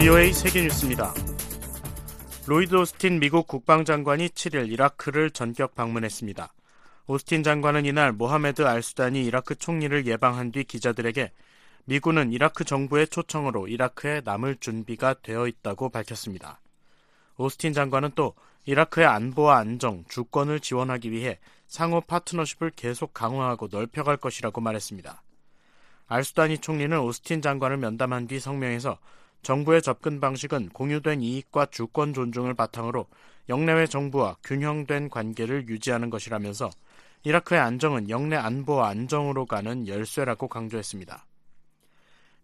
VOA 세계뉴스입니다. 로이드 오스틴 미국 국방장관이 7일 이라크를 전격 방문했습니다. 오스틴 장관은 이날 모하메드 알수단이 이라크 총리를 예방한 뒤 기자들에게 미군은 이라크 정부의 초청으로 이라크에 남을 준비가 되어 있다고 밝혔습니다. 오스틴 장관은 또 이라크의 안보와 안정, 주권을 지원하기 위해 상호 파트너십을 계속 강화하고 넓혀갈 것이라고 말했습니다. 알수다니 총리는 오스틴 장관을 면담한 뒤 성명에서 정부의 접근 방식은 공유된 이익과 주권 존중을 바탕으로 영내외 정부와 균형된 관계를 유지하는 것이라면서 이라크의 안정은 영내 안보와 안정으로 가는 열쇠라고 강조했습니다.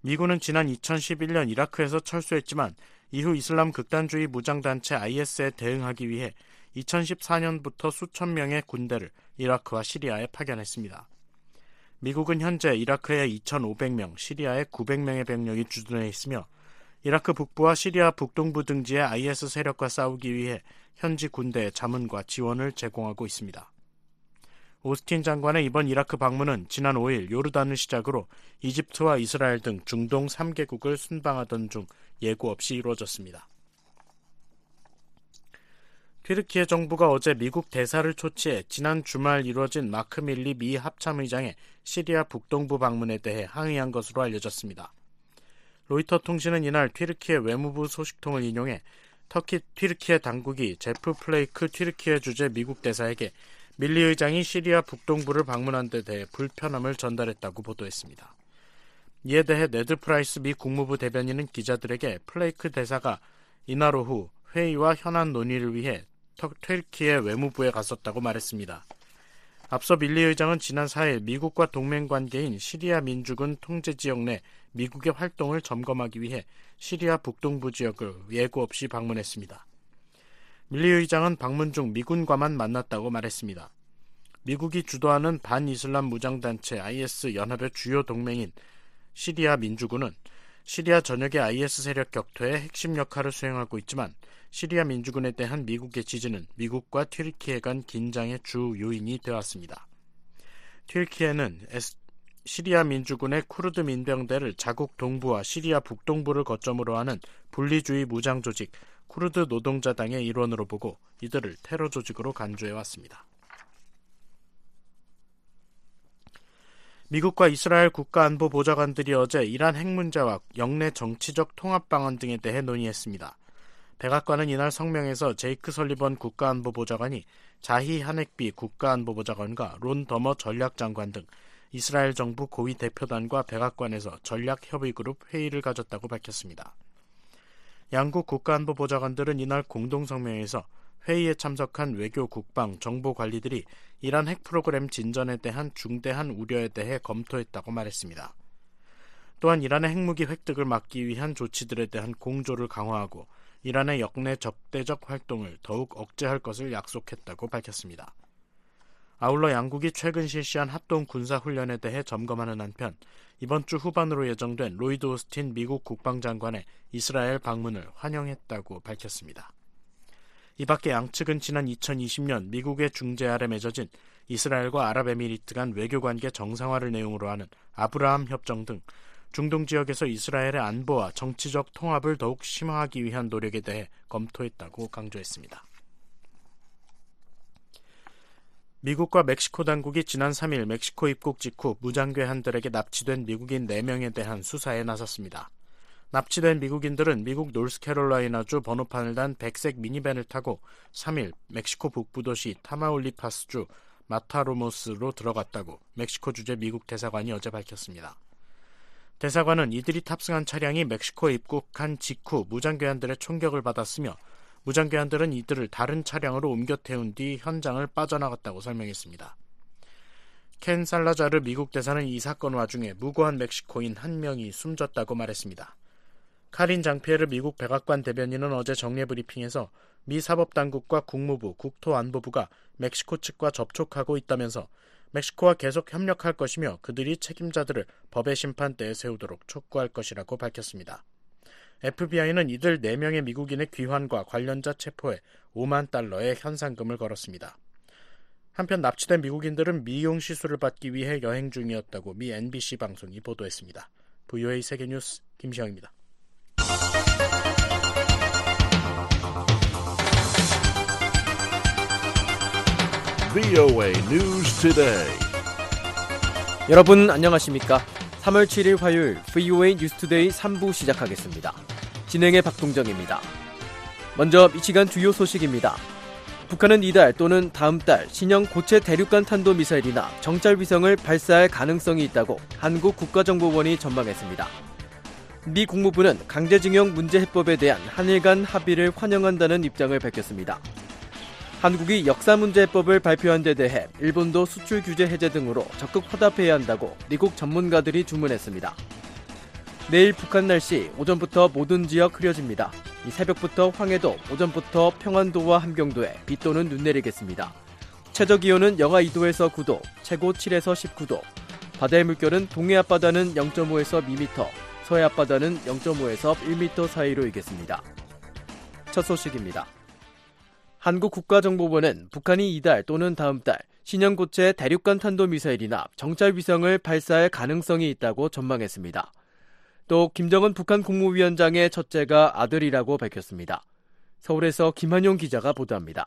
미군은 지난 2011년 이라크에서 철수했지만 이후 이슬람 극단주의 무장단체 IS에 대응하기 위해 2014년부터 수천 명의 군대를 이라크와 시리아에 파견했습니다. 미국은 현재 이라크에 2,500명, 시리아에 900명의 병력이 주둔해 있으며 이라크 북부와 시리아 북동부 등지의 IS 세력과 싸우기 위해 현지 군대에 자문과 지원을 제공하고 있습니다. 오스틴 장관의 이번 이라크 방문은 지난 5일 요르단을 시작으로 이집트와 이스라엘 등 중동 3개국을 순방하던 중 예고 없이 이루어졌습니다. 튀르키예 정부가 어제 미국 대사를 초치해 지난 주말 이루어진 마크 밀리 미 합참의장의 시리아 북동부 방문에 대해 항의한 것으로 알려졌습니다. 로이터 통신은 이날 튀르키예 외무부 소식통을 인용해 터키 튀르키예 당국이 제프 플레이크 튀르키예 주재 미국 대사에게 밀리 의장이 시리아 북동부를 방문한 데 대해 불편함을 전달했다고 보도했습니다. 이에 대해 네드 프라이스 미 국무부 대변인은 기자들에게 플레이크 대사가 이날 오후 회의와 현안 논의를 위해 튀르키예 외무부에 갔었다고 말했습니다. 앞서 밀리 의장은 지난 4일 미국과 동맹 관계인 시리아 민주군 통제 지역 내 미국의 활동을 점검하기 위해 시리아 북동부 지역을 예고 없이 방문했습니다. 밀리 의장은 방문 중 미군과만 만났다고 말했습니다. 미국이 주도하는 반이슬람 무장단체 IS 연합의 주요 동맹인 시리아 민주군은 시리아 전역의 IS 세력 격퇴에 핵심 역할을 수행하고 있지만 시리아 민주군에 대한 미국의 지지는 미국과 튀르키예 간 긴장의 주 요인이 되었습니다. 튀르키예는 시리아 민주군의 쿠르드 민병대를 자국 동부와 시리아 북동부를 거점으로 하는 분리주의 무장 조직 쿠르드 노동자당의 일원으로 보고 이들을 테러 조직으로 간주해 왔습니다. 미국과 이스라엘 국가안보 보좌관들이 어제 이란 핵 문제와 영내 정치적 통합 방안 등에 대해 논의했습니다. 백악관은 이날 성명에서 제이크 설리번 국가안보 보좌관이 자히 한핵비 국가안보 보좌관과 론 더머 전략장관 등 이스라엘 정부 고위 대표단과 백악관에서 전략협의그룹 회의를 가졌다고 밝혔습니다. 양국 국가안보 보좌관들은 이날 공동성명에서 회의에 참석한 외교, 국방, 정보 관리들이 이란 핵 프로그램 진전에 대한 중대한 우려에 대해 검토했다고 말했습니다. 또한 이란의 핵무기 획득을 막기 위한 조치들에 대한 공조를 강화하고 이란의 역내 적대적 활동을 더욱 억제할 것을 약속했다고 밝혔습니다. 아울러 양국이 최근 실시한 합동 군사 훈련에 대해 점검하는 한편 이번 주 후반으로 예정된 로이드 오스틴 미국 국방장관의 이스라엘 방문을 환영했다고 밝혔습니다. 이 밖에 양측은 지난 2020년 미국의 중재 아래 맺어진 이스라엘과 아랍에미리트 간 외교관계 정상화를 내용으로 하는 아브라함 협정 등 중동 지역에서 이스라엘의 안보와 정치적 통합을 더욱 심화하기 위한 노력에 대해 검토했다고 강조했습니다. 미국과 멕시코 당국이 지난 3일 멕시코 입국 직후 무장괴한들에게 납치된 미국인 4명에 대한 수사에 나섰습니다. 납치된 미국인들은 미국 노스캐롤라이나주 번호판을 단 백색 미니밴을 타고 3일 멕시코 북부 도시 타마울리파스주 마타로모스로 들어갔다고 멕시코 주재 미국 대사관이 어제 밝혔습니다. 대사관은 이들이 탑승한 차량이 멕시코에 입국한 직후 무장괴한들의 총격을 받았으며 무장괴한들은 이들을 다른 차량으로 옮겨 태운 뒤 현장을 빠져나갔다고 설명했습니다. 켄 살라자르 미국 대사는 이 사건 와중에 무고한 멕시코인 한 명이 숨졌다고 말했습니다. 카린 장피에르 미국 백악관 대변인은 어제 정례 브리핑에서 미 사법당국과 국무부, 국토안보부가 멕시코 측과 접촉하고 있다면서 멕시코와 계속 협력할 것이며 그들이 책임자들을 법의 심판대에 세우도록 촉구할 것이라고 밝혔습니다. FBI는 이들 4명의 미국인의 귀환과 관련자 체포에 5만 달러의 현상금을 걸었습니다. 한편 납치된 미국인들은 미용 시술을 받기 위해 여행 중이었다고 미 NBC 방송이 보도했습니다. VOA 세계뉴스 김시영입니다. VOA News Today. 여러분 안녕하십니까? 3월 7일 화요일 VOA 뉴스 투데이 3부 시작하겠습니다. 진행의 박동정입니다. 먼저 이 시간 주요 소식입니다. 북한은 이달 또는 다음 달 신형 고체 대륙간 탄도 미사일이나 정찰 위성을 발사할 가능성이 있다고 한국 국가정보원이 전망했습니다. 미 국무부는 강제징용 문제 해법에 대한 한일 간 합의를 환영한다는 입장을 밝혔습니다. 한국이 역사 문제 해법을 발표한 데 대해 일본도 수출 규제 해제 등으로 적극 화답해야 한다고 미국 전문가들이 주문했습니다. 내일 북한 날씨 오전부터 모든 지역 흐려집니다. 새벽부터 황해도, 오전부터 평안도와 함경도에 비 또는 눈 내리겠습니다. 최저 기온은 영하 2도에서 9도, 최고 7에서 19도. 바다의 물결은 동해 앞바다는 0.5에서 2m, 서해 앞바다는 0.5에서 1m 사이로 이겠습니다. 첫 소식입니다. 한국국가정보원은 북한이 이달 또는 다음 달 신형 고체 대륙간 탄도미사일이나 정찰 위성을 발사할 가능성이 있다고 전망했습니다. 또 김정은 북한 국무위원장의 첫째가 아들이라고 밝혔습니다. 서울에서 김한용 기자가 보도합니다.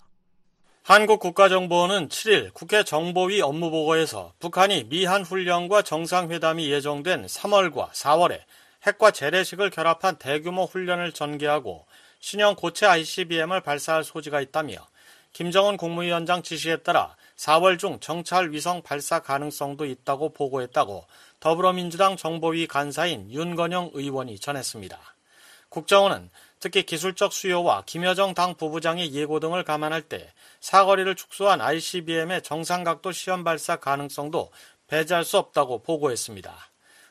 한국국가정보원은 7일 국회 정보위 업무보고에서 북한이 미한 훈련과 정상회담이 예정된 3월과 4월에 핵과 재래식을 결합한 대규모 훈련을 전개하고 신형 고체 ICBM을 발사할 소지가 있다며 김정은 국무위원장 지시에 따라 4월 중 정찰 위성 발사 가능성도 있다고 보고했다고 더불어민주당 정보위 간사인 윤건영 의원이 전했습니다. 국정원은 특히 기술적 수요와 김여정 당 부부장의 예고 등을 감안할 때 사거리를 축소한 ICBM의 정상각도 시험 발사 가능성도 배제할 수 없다고 보고했습니다.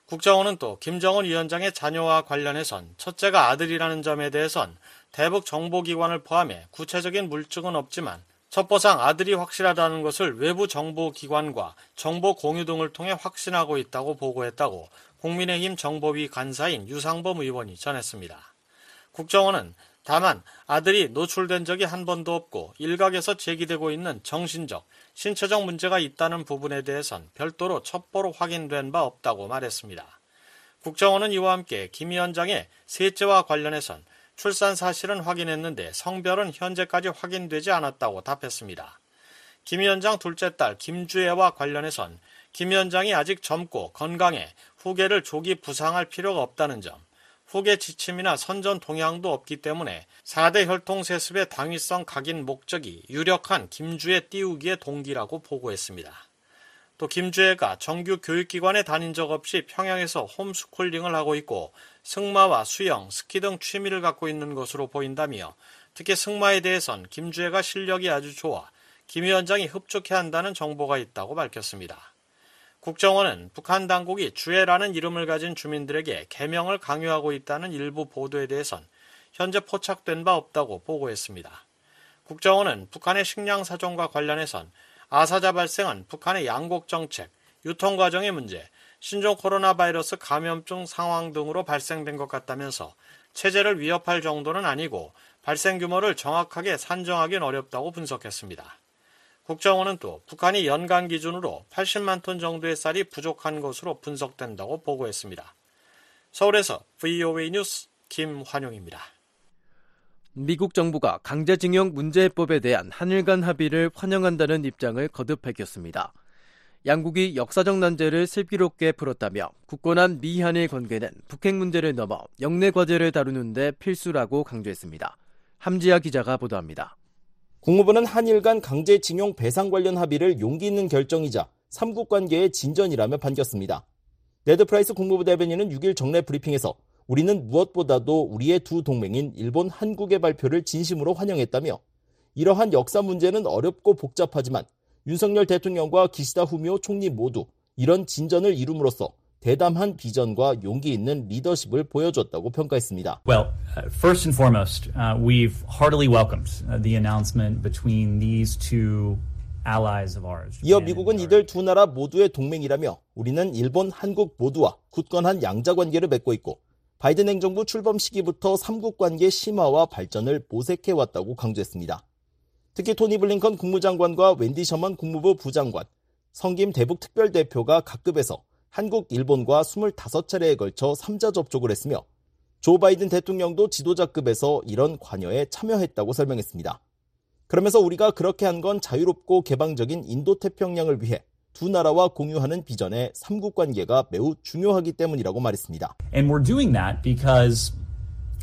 국정원은 또 김정은 위원장의 자녀와 관련해선 첫째가 아들이라는 점에 대해선 대북 정보기관을 포함해 구체적인 물증은 없지만 첩보상 아들이 확실하다는 것을 외부 정보기관과 정보 공유 등을 통해 확신하고 있다고 보고했다고 국민의힘 정보위 간사인 유상범 의원이 전했습니다. 국정원은 다만 아들이 노출된 적이 한 번도 없고 일각에서 제기되고 있는 정신적, 신체적 문제가 있다는 부분에 대해선 별도로 첩보로 확인된 바 없다고 말했습니다. 국정원은 이와 함께 김 위원장의 셋째와 관련해선 출산 사실은 확인했는데 성별은 현재까지 확인되지 않았다고 답했습니다. 김 위원장 둘째 딸 김주애와 관련해선 김 위원장이 아직 젊고 건강해 후계를 조기 부상할 필요가 없다는 점, 후계 지침이나 선전 동향도 없기 때문에 4대 혈통 세습의 당위성 각인 목적이 유력한 김주애 띄우기의 동기라고 보고했습니다. 또 김주애가 정규 교육기관에 다닌 적 없이 평양에서 홈스쿨링을 하고 있고 승마와 수영, 스키 등 취미를 갖고 있는 것으로 보인다며 특히 승마에 대해선 김주애가 실력이 아주 좋아 김 위원장이 흡족해 한다는 정보가 있다고 밝혔습니다. 국정원은 북한 당국이 주애라는 이름을 가진 주민들에게 개명을 강요하고 있다는 일부 보도에 대해선 현재 포착된 바 없다고 보고했습니다. 국정원은 북한의 식량 사정과 관련해선 아사자 발생은 북한의 양국 정책, 유통 과정의 문제, 신종 코로나 바이러스 감염증 상황 등으로 발생된 것 같다면서 체제를 위협할 정도는 아니고 발생 규모를 정확하게 산정하기는 어렵다고 분석했습니다. 국정원은 또 북한이 연간 기준으로 80만 톤 정도의 쌀이 부족한 것으로 분석된다고 보고했습니다. 서울에서 VOA 뉴스 김환용입니다. 미국 정부가 강제징용 문제해법에 대한 한일 간 합의를 환영한다는 입장을 거듭 밝혔습니다. 양국이 역사적 난제를 슬기롭게 풀었다며 굳건한 미한일 관계는 북핵 문제를 넘어 영내 과제를 다루는데 필수라고 강조했습니다. 함지하 기자가 보도합니다. 국무부는 한일 간 강제징용 배상 관련 합의를 용기 있는 결정이자 삼국 관계의 진전이라며 반겼습니다. 네드 프라이스 국무부 대변인은 6일 정례 브리핑에서 우리는 무엇보다도 우리의 두 동맹인 일본, 한국의 발표를 진심으로 환영했다며 이러한 역사 문제는 어렵고 복잡하지만 윤석열 대통령과 기시다 후미오 총리 모두 이런 진전을 이룸으로써 대담한 비전과 용기 있는 리더십을 보여줬다고 평가했습니다. Well, first and foremost, uh, we've heartily welcomed the announcement between these two allies of ours. 이어 미국은 이들 두 나라 모두의 동맹이라며 우리는 일본, 한국 모두와 굳건한 양자 관계를 맺고 있고 바이든 행정부 출범 시기부터 삼국 관계 심화와 발전을 모색해 왔다고 강조했습니다. 특히 토니 블링컨 국무장관과 웬디 셔먼 국무부 부장관, 성김 대북 특별대표가 각급에서 한국, 일본과 25차례에 걸쳐 3자 접촉을 했으며 조 바이든 대통령도 지도자급에서 이런 관여에 참여했다고 설명했습니다. 그러면서 우리가 그렇게 한 건 자유롭고 개방적인 인도 태평양을 위해 두 나라와 공유하는 비전의 삼국 관계가 매우 중요하기 때문이라고 말했습니다. And we're doing that because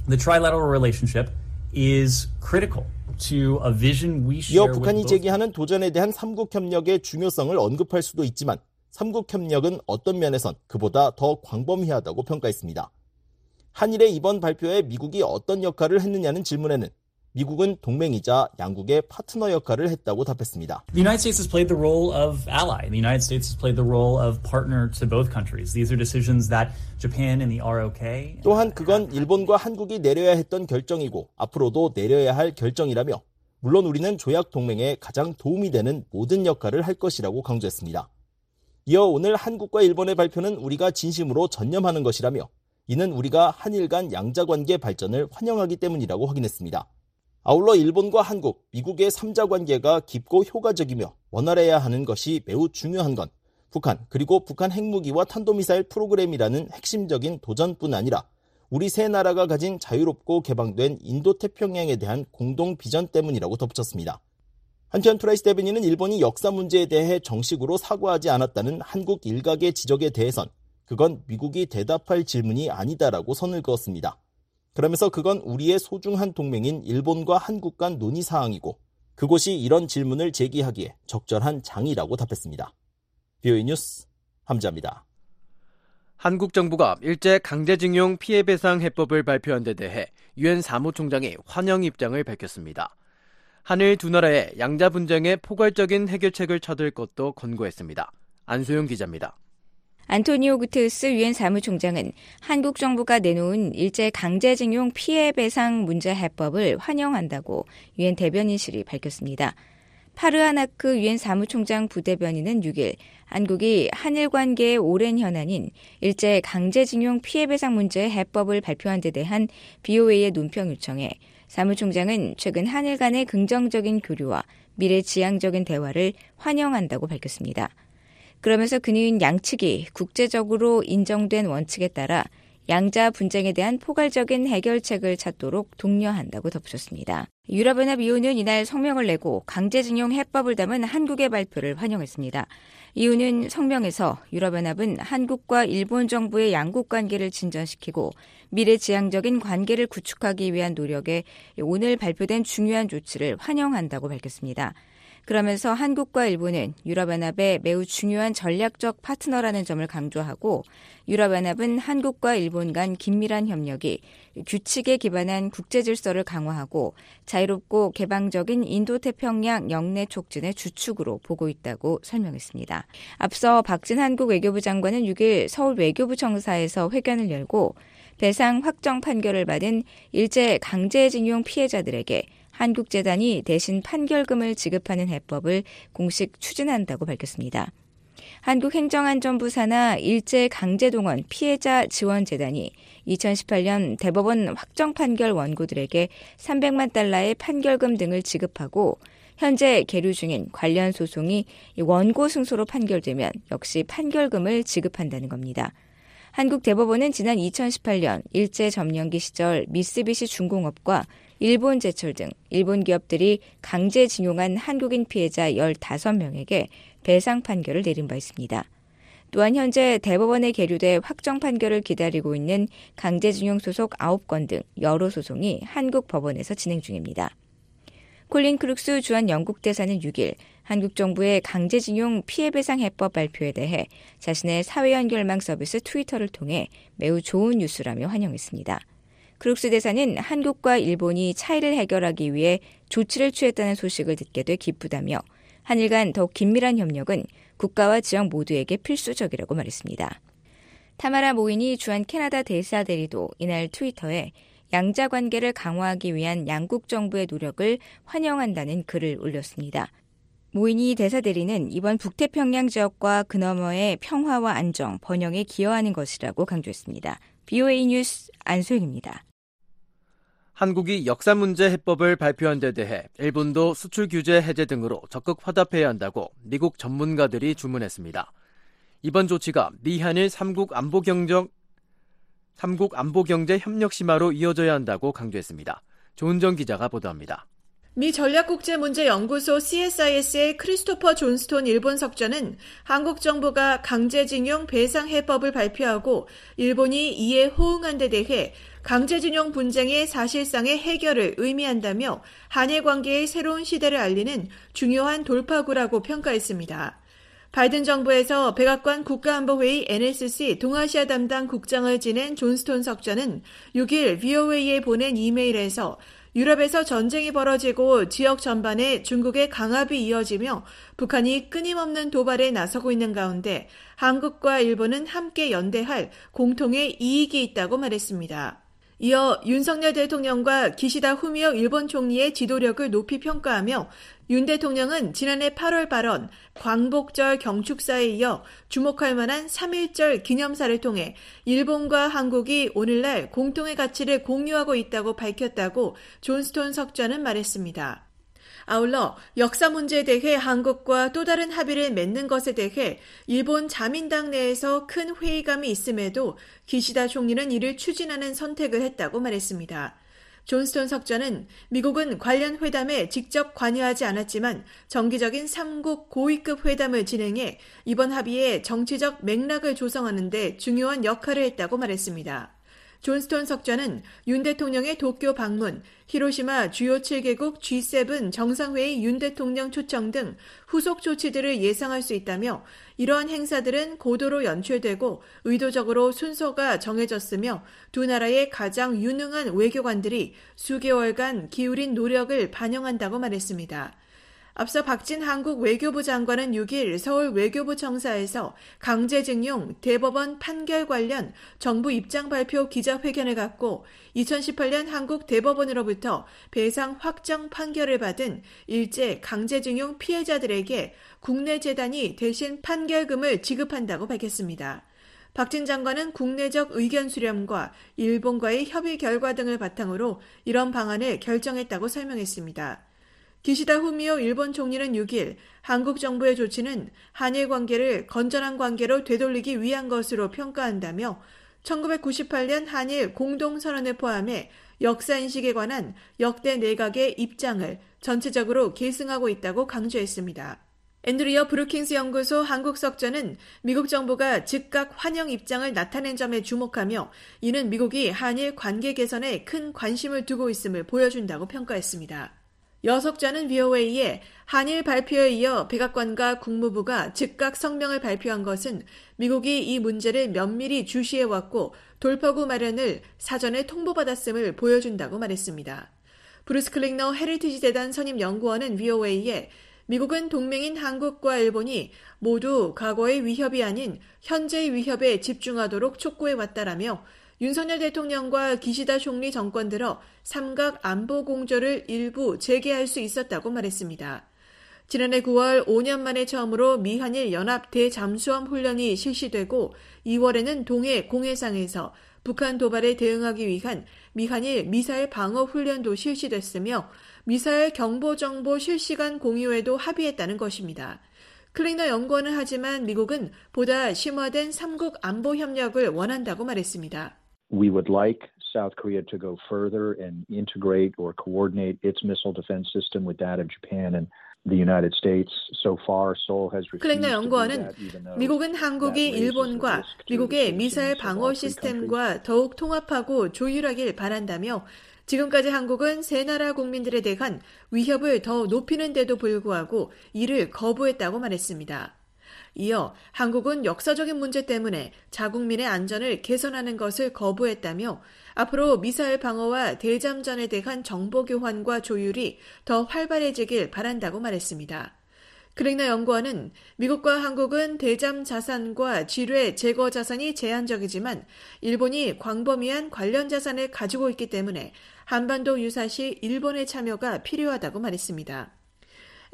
the trilateral relationship is critical to a vision we 이어 북한이 제기하는 도전에 대한 삼국 협력의 중요성을 언급할 수도 있지만 삼국 협력은 어떤 면에선 그보다 더 광범위하다고 평가했습니다. 한일의 이번 발표에 미국이 어떤 역할을 했느냐는 질문에는 미국은 동맹이자 양국의 파트너 역할을 했다고 답했습니다. The United States has played the role of ally. The United States has played the role of partner to both countries. These are decisions that Japan and the ROK 또한 그건 일본과 한국이 내려야 했던 결정이고 앞으로도 내려야 할 결정이라며 물론 우리는 조약 동맹에 가장 도움이 되는 모든 역할을 할 것이라고 강조했습니다. 이어 오늘 한국과 일본의 발표는 우리가 진심으로 전념하는 것이라며 이는 우리가 한일 간 양자 관계 발전을 환영하기 때문이라고 확인했습니다. 아울러 일본과 한국, 미국의 3자 관계가 깊고 효과적이며 원활해야 하는 것이 매우 중요한 건 북한 그리고 북한 핵무기와 탄도미사일 프로그램이라는 핵심적인 도전뿐 아니라 우리 세 나라가 가진 자유롭고 개방된 인도 태평양에 대한 공동 비전 때문이라고 덧붙였습니다. 한편 프라이스 대변인은 일본이 역사 문제에 대해 정식으로 사과하지 않았다는 한국 일각의 지적에 대해선 그건 미국이 대답할 질문이 아니다라고 선을 그었습니다. 그러면서 그건 우리의 소중한 동맹인 일본과 한국 간 논의 사항이고 그곳이 이런 질문을 제기하기에 적절한 장이라고 답했습니다. VOA 뉴스 함지하입니다. 한국 정부가 일제 강제징용 피해배상 해법을 발표한 데 대해 유엔 사무총장이 환영 입장을 밝혔습니다. 한일 두 나라의 양자 분쟁의 포괄적인 해결책을 찾을 것도 권고했습니다. 안소영 기자입니다. 안토니오 구테우스 유엔 사무총장은 한국 정부가 내놓은 일제 강제징용 피해 배상 문제 해법을 환영한다고 유엔 대변인실이 밝혔습니다. 파르아나크 유엔 사무총장 부대변인은 6일 한국이 한일 관계의 오랜 현안인 일제 강제징용 피해 배상 문제 해법을 발표한 데 대한 BOA의 논평 요청에 사무총장은 최근 한일 간의 긍정적인 교류와 미래 지향적인 대화를 환영한다고 밝혔습니다. 그러면서 그는 양측이 국제적으로 인정된 원칙에 따라 양자 분쟁에 대한 포괄적인 해결책을 찾도록 독려한다고 덧붙였습니다. 유럽연합 이후는 이날 성명을 내고 강제징용 해법을 담은 한국의 발표를 환영했습니다. 이유는 성명에서 유럽연합은 한국과 일본 정부의 양국 관계를 진전시키고 미래지향적인 관계를 구축하기 위한 노력에 오늘 발표된 중요한 조치를 환영한다고 밝혔습니다. 그러면서 한국과 일본은 유럽연합의 매우 중요한 전략적 파트너라는 점을 강조하고 유럽연합은 한국과 일본 간 긴밀한 협력이 규칙에 기반한 국제 질서를 강화하고 자유롭고 개방적인 인도태평양 영내 촉진의 주축으로 보고 있다고 설명했습니다. 앞서 박진 한국 외교부 장관은 6일 서울 외교부 청사에서 회견을 열고 배상 확정 판결을 받은 일제 강제징용 피해자들에게 한국재단이 대신 판결금을 지급하는 해법을 공식 추진한다고 밝혔습니다. 한국행정안전부 산하 일제 강제동원 피해자 지원재단이 2018년 대법원 확정 판결 원고들에게 300만 달러의 판결금 등을 지급하고 현재 계류 중인 관련 소송이 원고 승소로 판결되면 역시 판결금을 지급한다는 겁니다. 한국 대법원은 지난 2018년 일제 점령기 시절 미쓰비시 중공업과 일본 제철 등 일본 기업들이 강제 징용한 한국인 피해자 15명에게 배상 판결을 내린 바 있습니다. 또한 현재 대법원에 계류돼 확정 판결을 기다리고 있는 강제징용 소속 9건 등 여러 소송이 한국 법원에서 진행 중입니다. 콜린 크룩스 주한 영국 대사는 6일 한국 정부의 강제징용 피해배상 해법 발표에 대해 자신의 사회연결망 서비스 트위터를 통해 매우 좋은 뉴스라며 환영했습니다. 크룩스 대사는 한국과 일본이 차이를 해결하기 위해 조치를 취했다는 소식을 듣게 돼 기쁘다며 한일 간 더욱 긴밀한 협력은 국가와 지역 모두에게 필수적이라고 말했습니다. 타마라 모인이 주한 캐나다 대사 대리도 이날 트위터에 양자 관계를 강화하기 위한 양국 정부의 노력을 환영한다는 글을 올렸습니다. 모인이 대사 대리는 이번 북태평양 지역과 그 너머의 평화와 안정, 번영에 기여하는 것이라고 강조했습니다. BOA 뉴스 안소영입니다. 한국이 역사 문제 해법을 발표한 데 대해 일본도 수출 규제 해제 등으로 적극 화답해야 한다고 미국 전문가들이 주문했습니다. 이번 조치가 미한일 3국 안보 경정 3국 안보 경제 협력 심화로 이어져야 한다고 강조했습니다. 조은정 기자가 보도합니다. 미 전략국제문제연구소 CSIS의 크리스토퍼 존스톤 일본 석좌는 한국 정부가 강제징용 배상 해법을 발표하고 일본이 이에 호응한 데 대해 강제징용 분쟁의 사실상의 해결을 의미한다며 한일 관계의 새로운 시대를 알리는 중요한 돌파구라고 평가했습니다. 바이든 정부에서 백악관 국가안보회의 NSC 동아시아 담당 국장을 지낸 존스톤 석좌는 6일 VOA에 보낸 이메일에서 유럽에서 전쟁이 벌어지고 지역 전반에 중국의 강압이 이어지며 북한이 끊임없는 도발에 나서고 있는 가운데 한국과 일본은 함께 연대할 공통의 이익이 있다고 말했습니다. 이어 윤석열 대통령과 기시다 후미오 일본 총리의 지도력을 높이 평가하며 윤 대통령은 지난해 8월 발언 광복절 경축사에 이어 주목할 만한 3.1절 기념사를 통해 일본과 한국이 오늘날 공통의 가치를 공유하고 있다고 밝혔다고 존스톤 석좌는 말했습니다. 아울러 역사 문제에 대해 한국과 또 다른 합의를 맺는 것에 대해 일본 자민당 내에서 큰 회의감이 있음에도 기시다 총리는 이를 추진하는 선택을 했다고 말했습니다. 존스톤 석좌는 미국은 관련 회담에 직접 관여하지 않았지만 정기적인 3국 고위급 회담을 진행해 이번 합의에 정치적 맥락을 조성하는 데 중요한 역할을 했다고 말했습니다. 존스톤 석좌는 윤 대통령의 도쿄 방문, 히로시마 주요 7개국 G7 정상회의 윤 대통령 초청 등 후속 조치들을 예상할 수 있다며 이러한 행사들은 고도로 연출되고 의도적으로 순서가 정해졌으며 두 나라의 가장 유능한 외교관들이 수개월간 기울인 노력을 반영한다고 말했습니다. 앞서 박진 한국 외교부 장관은 6일 서울 외교부 청사에서 강제징용 대법원 판결 관련 정부 입장 발표 기자회견을 갖고 2018년 한국 대법원으로부터 배상 확정 판결을 받은 일제 강제징용 피해자들에게 국내 재단이 대신 판결금을 지급한다고 밝혔습니다. 박진 장관은 국내적 의견 수렴과 일본과의 협의 결과 등을 바탕으로 이런 방안을 결정했다고 설명했습니다. 기시다 후미오 일본 총리는 6일 한국 정부의 조치는 한일 관계를 건전한 관계로 되돌리기 위한 것으로 평가한다며 1998년 한일 공동선언을 포함해 역사인식에 관한 역대 내각의 입장을 전체적으로 계승하고 있다고 강조했습니다. 앤드리어 브루킹스 연구소 한국 석전은 미국 정부가 즉각 환영 입장을 나타낸 점에 주목하며 이는 미국이 한일 관계 개선에 큰 관심을 두고 있음을 보여준다고 평가했습니다. 여석자는 VOA에 한일 발표에 이어 백악관과 국무부가 즉각 성명을 발표한 것은 미국이 이 문제를 면밀히 주시해왔고 돌파구 마련을 사전에 통보받았음을 보여준다고 말했습니다. 브루스 클링너 헤리티지 재단 선임 연구원은 VOA에 미국은 동맹인 한국과 일본이 모두 과거의 위협이 아닌 현재의 위협에 집중하도록 촉구해왔다라며 윤석열 대통령과 기시다 총리 정권 들어 삼각 안보 공조를 일부 재개할 수 있었다고 말했습니다. 지난해 9월 5년 만에 처음으로 미한일 연합 대잠수함 훈련이 실시되고 2월에는 동해 공해상에서 북한 도발에 대응하기 위한 미한일 미사일 방어 훈련도 실시됐으며 미사일 경보 정보 실시간 공유에도 합의했다는 것입니다. 클리너 연구원은 하지만 미국은 보다 심화된 삼국 안보 협력을 원한다고 말했습니다. We would like South Korea to go further and integrate or coordinate its missile defense system with that of Japan and the United States. So far, Seoul has refused 클랭너 연구원은 미국은 한국이 일본과 미국의 미사일 방어 시스템과 더욱 통합하고 조율하길 바란다며 지금까지 한국은 세 나라 국민들에 대한 위협을 더 높이는 데도 불구하고 이를 거부했다고 말했습니다. 이어 한국은 역사적인 문제 때문에 자국민의 안전을 개선하는 것을 거부했다며 앞으로 미사일 방어와 대잠전에 대한 정보 교환과 조율이 더 활발해지길 바란다고 말했습니다. 그렉나 연구원은 미국과 한국은 대잠 자산과 지뢰 제거 자산이 제한적이지만 일본이 광범위한 관련 자산을 가지고 있기 때문에 한반도 유사시 일본의 참여가 필요하다고 말했습니다.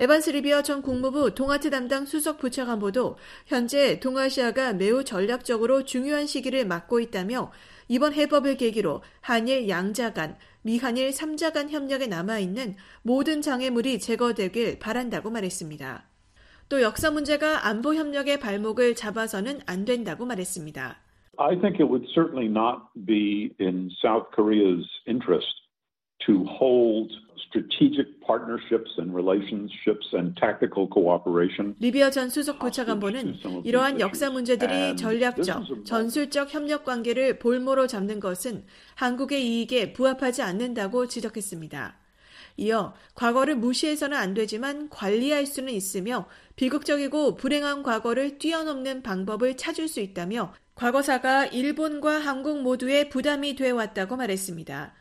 에반스 리비어 전 국무부 동아트 담당 수석 부차관보도 현재 동아시아가 매우 전략적으로 중요한 시기를 맞고 있다며 이번 해법을 계기로 한일 양자 간, 미한일 3자 간 협력에 남아있는 모든 장애물이 제거되길 바란다고 말했습니다. 또 역사 문제가 안보 협력의 발목을 잡아서는 안 된다고 말했습니다. I think it would certainly not be in South Korea's interest to hold strategic partnerships and relationships and tactical cooperation. 리비아 전 수석 부차관보는 이러한 역사 문제들이 전략적, 전술적 협력 관계를 볼모로 잡는 것은 한국의 이익에 부합하지 않는다고 지적했습니다. 이어 과거를 무시해서는 안 되지만 관리할 수는 있으며 비극적이고 불행한 과거를 뛰어넘는 방법을 찾을 수 있다며 과거사가 일본과 한국 모두의 부담이 되어 왔다고 말했습니다.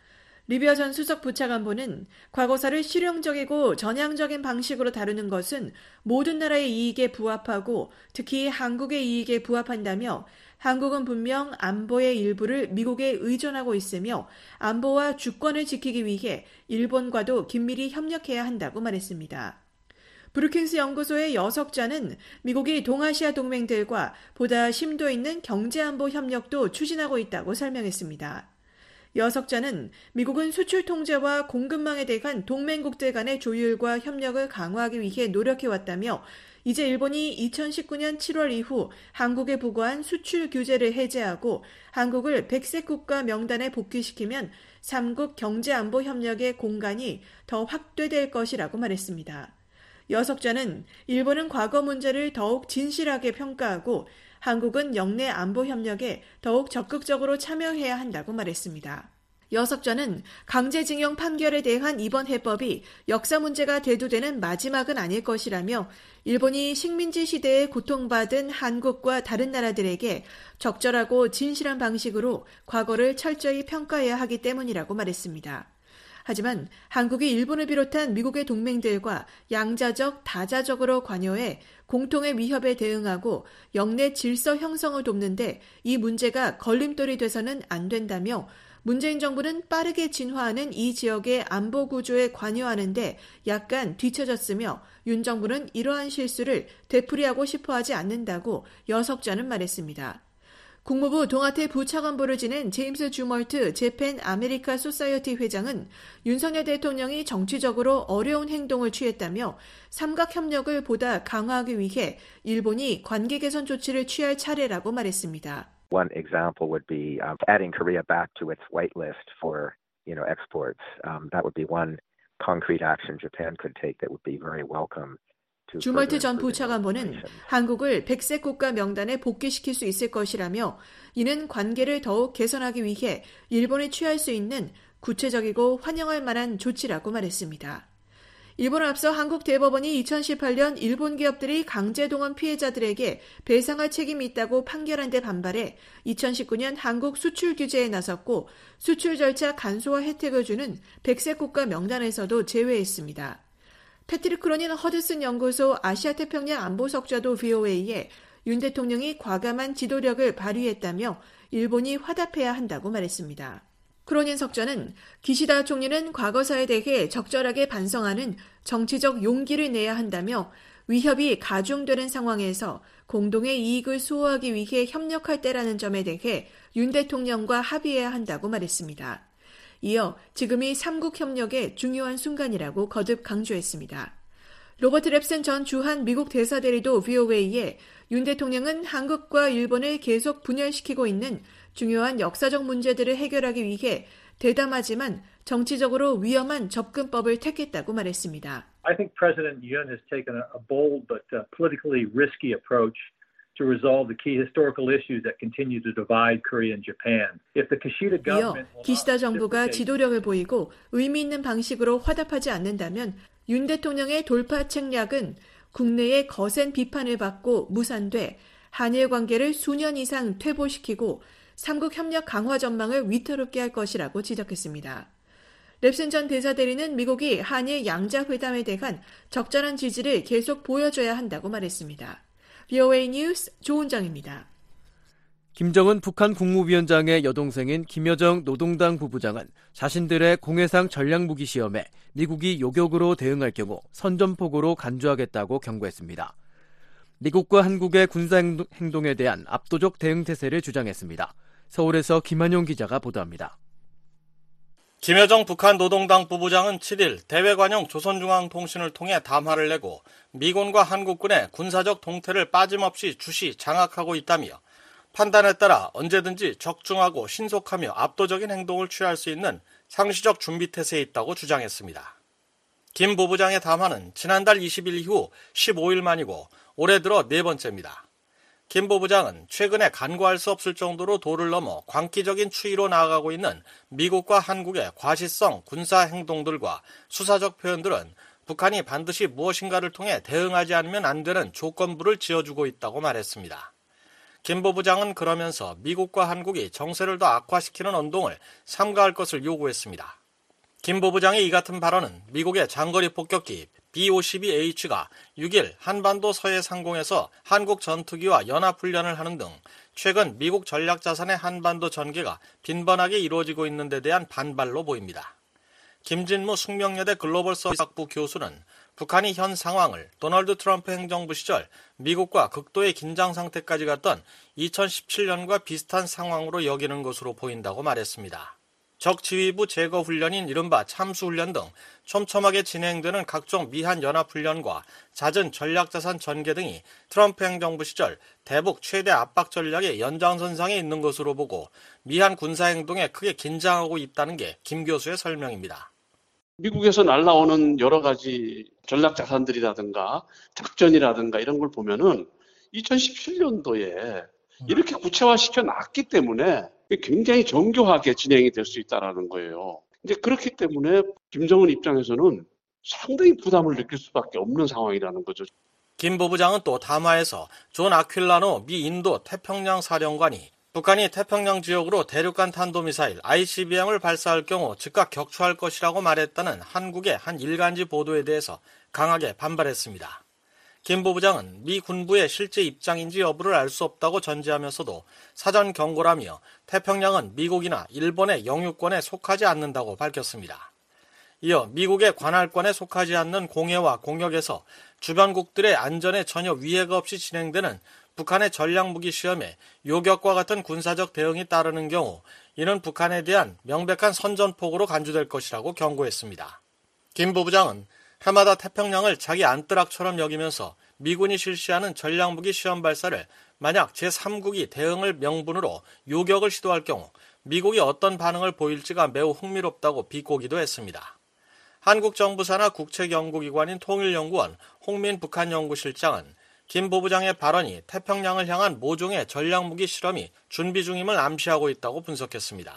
리비아 전 수석 부차관보는 과거사를 실용적이고 전향적인 방식으로 다루는 것은 모든 나라의 이익에 부합하고 특히 한국의 이익에 부합한다며 한국은 분명 안보의 일부를 미국에 의존하고 있으며 안보와 주권을 지키기 위해 일본과도 긴밀히 협력해야 한다고 말했습니다. 브루킹스 연구소의 여석자는 미국이 동아시아 동맹들과 보다 심도 있는 경제안보 협력도 추진하고 있다고 설명했습니다. 여석자는 미국은 수출 통제와 공급망에 대한 동맹국들 간의 조율과 협력을 강화하기 위해 노력해왔다며 이제 일본이 2019년 7월 이후 한국에 부과한 수출 규제를 해제하고 한국을 백색 국가 명단에 복귀시키면 3국 경제안보 협력의 공간이 더 확대될 것이라고 말했습니다. 여석자는 일본은 과거 문제를 더욱 진실하게 평가하고 한국은 영내 안보 협력에 더욱 적극적으로 참여해야 한다고 말했습니다. 여석전은 강제징용 판결에 대한 이번 해법이 역사 문제가 대두되는 마지막은 아닐 것이라며 일본이 식민지 시대에 고통받은 한국과 다른 나라들에게 적절하고 진실한 방식으로 과거를 철저히 평가해야 하기 때문이라고 말했습니다. 하지만 한국이 일본을 비롯한 미국의 동맹들과 양자적, 다자적으로 관여해 공통의 위협에 대응하고 영내 질서 형성을 돕는데 이 문제가 걸림돌이 돼서는 안 된다며 문재인 정부는 빠르게 진화하는 이 지역의 안보 구조에 관여하는데 약간 뒤처졌으며 윤 정부는 이러한 실수를 되풀이하고 싶어 하지 않는다고 여 석좌는 말했습니다. 국무부 동아태 부차관보를 지낸 제임스 줌월트 재팬 아메리카 소사이어티 회장은 윤석열 대통령이 정치적으로 어려운 행동을 취했다며 삼각 협력을 보다 강화하기 위해 일본이 관계 개선 조치를 취할 차례라고 말했습니다. One example would be um, adding Korea back to its white list for, you know, exports. Um, that would be one concrete action Japan could take that would be very welcome. 주멀트 전 부차관보는 한국을 백색 국가 명단에 복귀시킬 수 있을 것이라며 이는 관계를 더욱 개선하기 위해 일본이 취할 수 있는 구체적이고 환영할 만한 조치라고 말했습니다. 일본을 앞서 한국 대법원이 2018년 일본 기업들이 강제 동원 피해자들에게 배상할 책임이 있다고 판결한 데 반발해 2019년 한국 수출 규제에 나섰고 수출 절차 간소화 혜택을 주는 백색 국가 명단에서도 제외했습니다. 패트릭 크로닌 허드슨 연구소 아시아태평양 안보석자도 VOA에 윤 대통령이 과감한 지도력을 발휘했다며 일본이 화답해야 한다고 말했습니다. 크로닌 석전은 기시다 총리는 과거사에 대해 적절하게 반성하는 정치적 용기를 내야 한다며 위협이 가중되는 상황에서 공동의 이익을 수호하기 위해 협력할 때라는 점에 대해 윤 대통령과 합의해야 한다고 말했습니다. 이어 지금이 삼국 협력의 중요한 순간이라고 거듭 강조했습니다. 로버트 랩슨 전 주한 미국 대사대리도 VOA에 윤 대통령은 한국과 일본을 계속 분열시키고 있는 중요한 역사적 문제들을 해결하기 위해 대담하지만 정치적으로 위험한 접근법을 택했다고 말했습니다. I think President Yoon has taken a bold but politically risky approach to resolve the key historical issues that continue to divide Korea and Japan. If the Kishida government 이어 기시다 정부가 지도력을 보이고 의미 있는 방식으로 화답하지 않는다면 윤 대통령의 돌파 책략은 국내의 거센 비판을 받고 무산돼 한일 관계를 수년 이상 퇴보시키고 삼국 협력 강화 전망을 위태롭게 할 것이라고 지적했습니다. 랩슨 전 대사대리는 미국이 한일 양자 회담에 대한 적절한 지지를 계속 보여줘야 한다고 말했습니다. VOA 뉴스 조은정입니다. 김정은 북한 국무위원장의 여동생인 김여정 노동당 부부장은 자신들의 공해상 전략무기 시험에 미국이 요격으로 대응할 경우 선전포고로 간주하겠다고 경고했습니다. 미국과 한국의 군사행동에 대한 압도적 대응 태세를 주장했습니다. 서울에서 김한용 기자가 보도합니다. 김여정 북한 노동당 부부장은 7일 대외관용 조선중앙통신을 통해 담화를 내고 미군과 한국군의 군사적 동태를 빠짐없이 주시 장악하고 있다며 판단에 따라 언제든지 적중하고 신속하며 압도적인 행동을 취할 수 있는 상시적 준비 태세에 있다고 주장했습니다. 김 부부장의 담화는 지난달 20일 이후 15일 만이고 올해 들어 네 번째입니다. 김 부부장은 최근에 간과할 수 없을 정도로 도를 넘어 광기적인 추이로 나아가고 있는 미국과 한국의 과시성 군사 행동들과 수사적 표현들은 북한이 반드시 무엇인가를 통해 대응하지 않으면 안 되는 조건부를 지어주고 있다고 말했습니다. 김 부부장은 그러면서 미국과 한국이 정세를 더 악화시키는 언동을 삼가할 것을 요구했습니다. 김 부부장의 이 같은 발언은 미국의 장거리 폭격기 B-52H가 6일 한반도 서해 상공에서 한국 전투기와 연합훈련을 하는 등 최근 미국 전략자산의 한반도 전개가 빈번하게 이루어지고 있는 데 대한 반발로 보입니다. 김진무 숙명여대 글로벌 서비스학부 교수는 북한이 현 상황을 도널드 트럼프 행정부 시절 미국과 극도의 긴장 상태까지 갔던 2017년과 비슷한 상황으로 여기는 것으로 보인다고 말했습니다. 적 지휘부 제거 훈련인 이른바 참수 훈련 등 촘촘하게 진행되는 각종 미한 연합 훈련과 잦은 전략자산 전개 등이 트럼프 행정부 시절 대북 최대 압박 전략의 연장선상에 있는 것으로 보고 미한 군사 행동에 크게 긴장하고 있다는 게 김 교수의 설명입니다. 미국에서 날라오는 여러 가지 전략 자산들이라든가 작전이라든가 이런 걸 보면은 2017년도에 이렇게 구체화시켜 놨기 때문에 굉장히 정교하게 진행이 될 수 있다라는 거예요. 이제 그렇기 때문에 김정은 입장에서는 상당히 부담을 느낄 수밖에 없는 상황이라는 거죠. 김 부부장은 또 담화에서 존 아퀼라노 미 인도 태평양 사령관이 북한이 태평양 지역으로 대륙간 탄도미사일 ICBM을 발사할 경우 즉각 격추할 것이라고 말했다는 한국의 한 일간지 보도에 대해서 강하게 반발했습니다. 김 부부장은 미 군부의 실제 입장인지 여부를 알 수 없다고 전제하면서도 사전 경고라며 태평양은 미국이나 일본의 영유권에 속하지 않는다고 밝혔습니다. 이어 미국의 관할권에 속하지 않는 공해와 공역에서 주변국들의 안전에 전혀 위해가 없이 진행되는 북한의 전략무기 시험에 요격과 같은 군사적 대응이 따르는 경우 이는 북한에 대한 명백한 선전폭으로 간주될 것이라고 경고했습니다. 김 부부장은 해마다 태평양을 자기 안뜨락처럼 여기면서 미군이 실시하는 전략무기 시험 발사를 만약 제3국이 대응을 명분으로 요격을 시도할 경우 미국이 어떤 반응을 보일지가 매우 흥미롭다고 비꼬기도 했습니다. 한국 정부 산하 국책 연구기관인 통일연구원 홍민 북한 연구실장은 김 부부장의 발언이 태평양을 향한 모종의 전략무기 실험이 준비 중임을 암시하고 있다고 분석했습니다.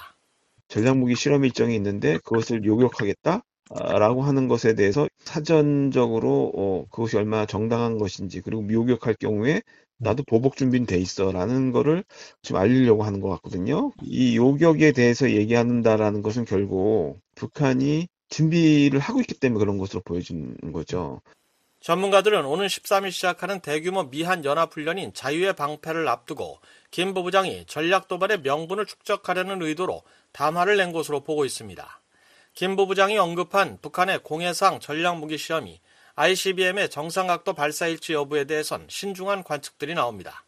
전략무기 실험 일정이 있는데 그것을 요격하겠다? 라고 하는 것에 대해서 사전적으로 어, 그것이 얼마나 정당한 것인지 그리고 미오격할 경우에 나도 보복 준비는 돼 있어라는 거를 좀 알리려고 하는 것 같거든요. 이 요격에 대해서 얘기한다라는 것은 결국 북한이 준비를 하고 있기 때문에 그런 것으로 보여지는 거죠. 전문가들은 오늘 13일 시작하는 대규모 미한 연합훈련인 자유의 방패를 앞두고 김 부부장이 전략 도발의 명분을 축적하려는 의도로 담화를 낸 것으로 보고 있습니다. 김 부부장이 언급한 북한의 공해상 전략무기 시험이 ICBM의 정상각도 발사일지 여부에 대해선 신중한 관측들이 나옵니다.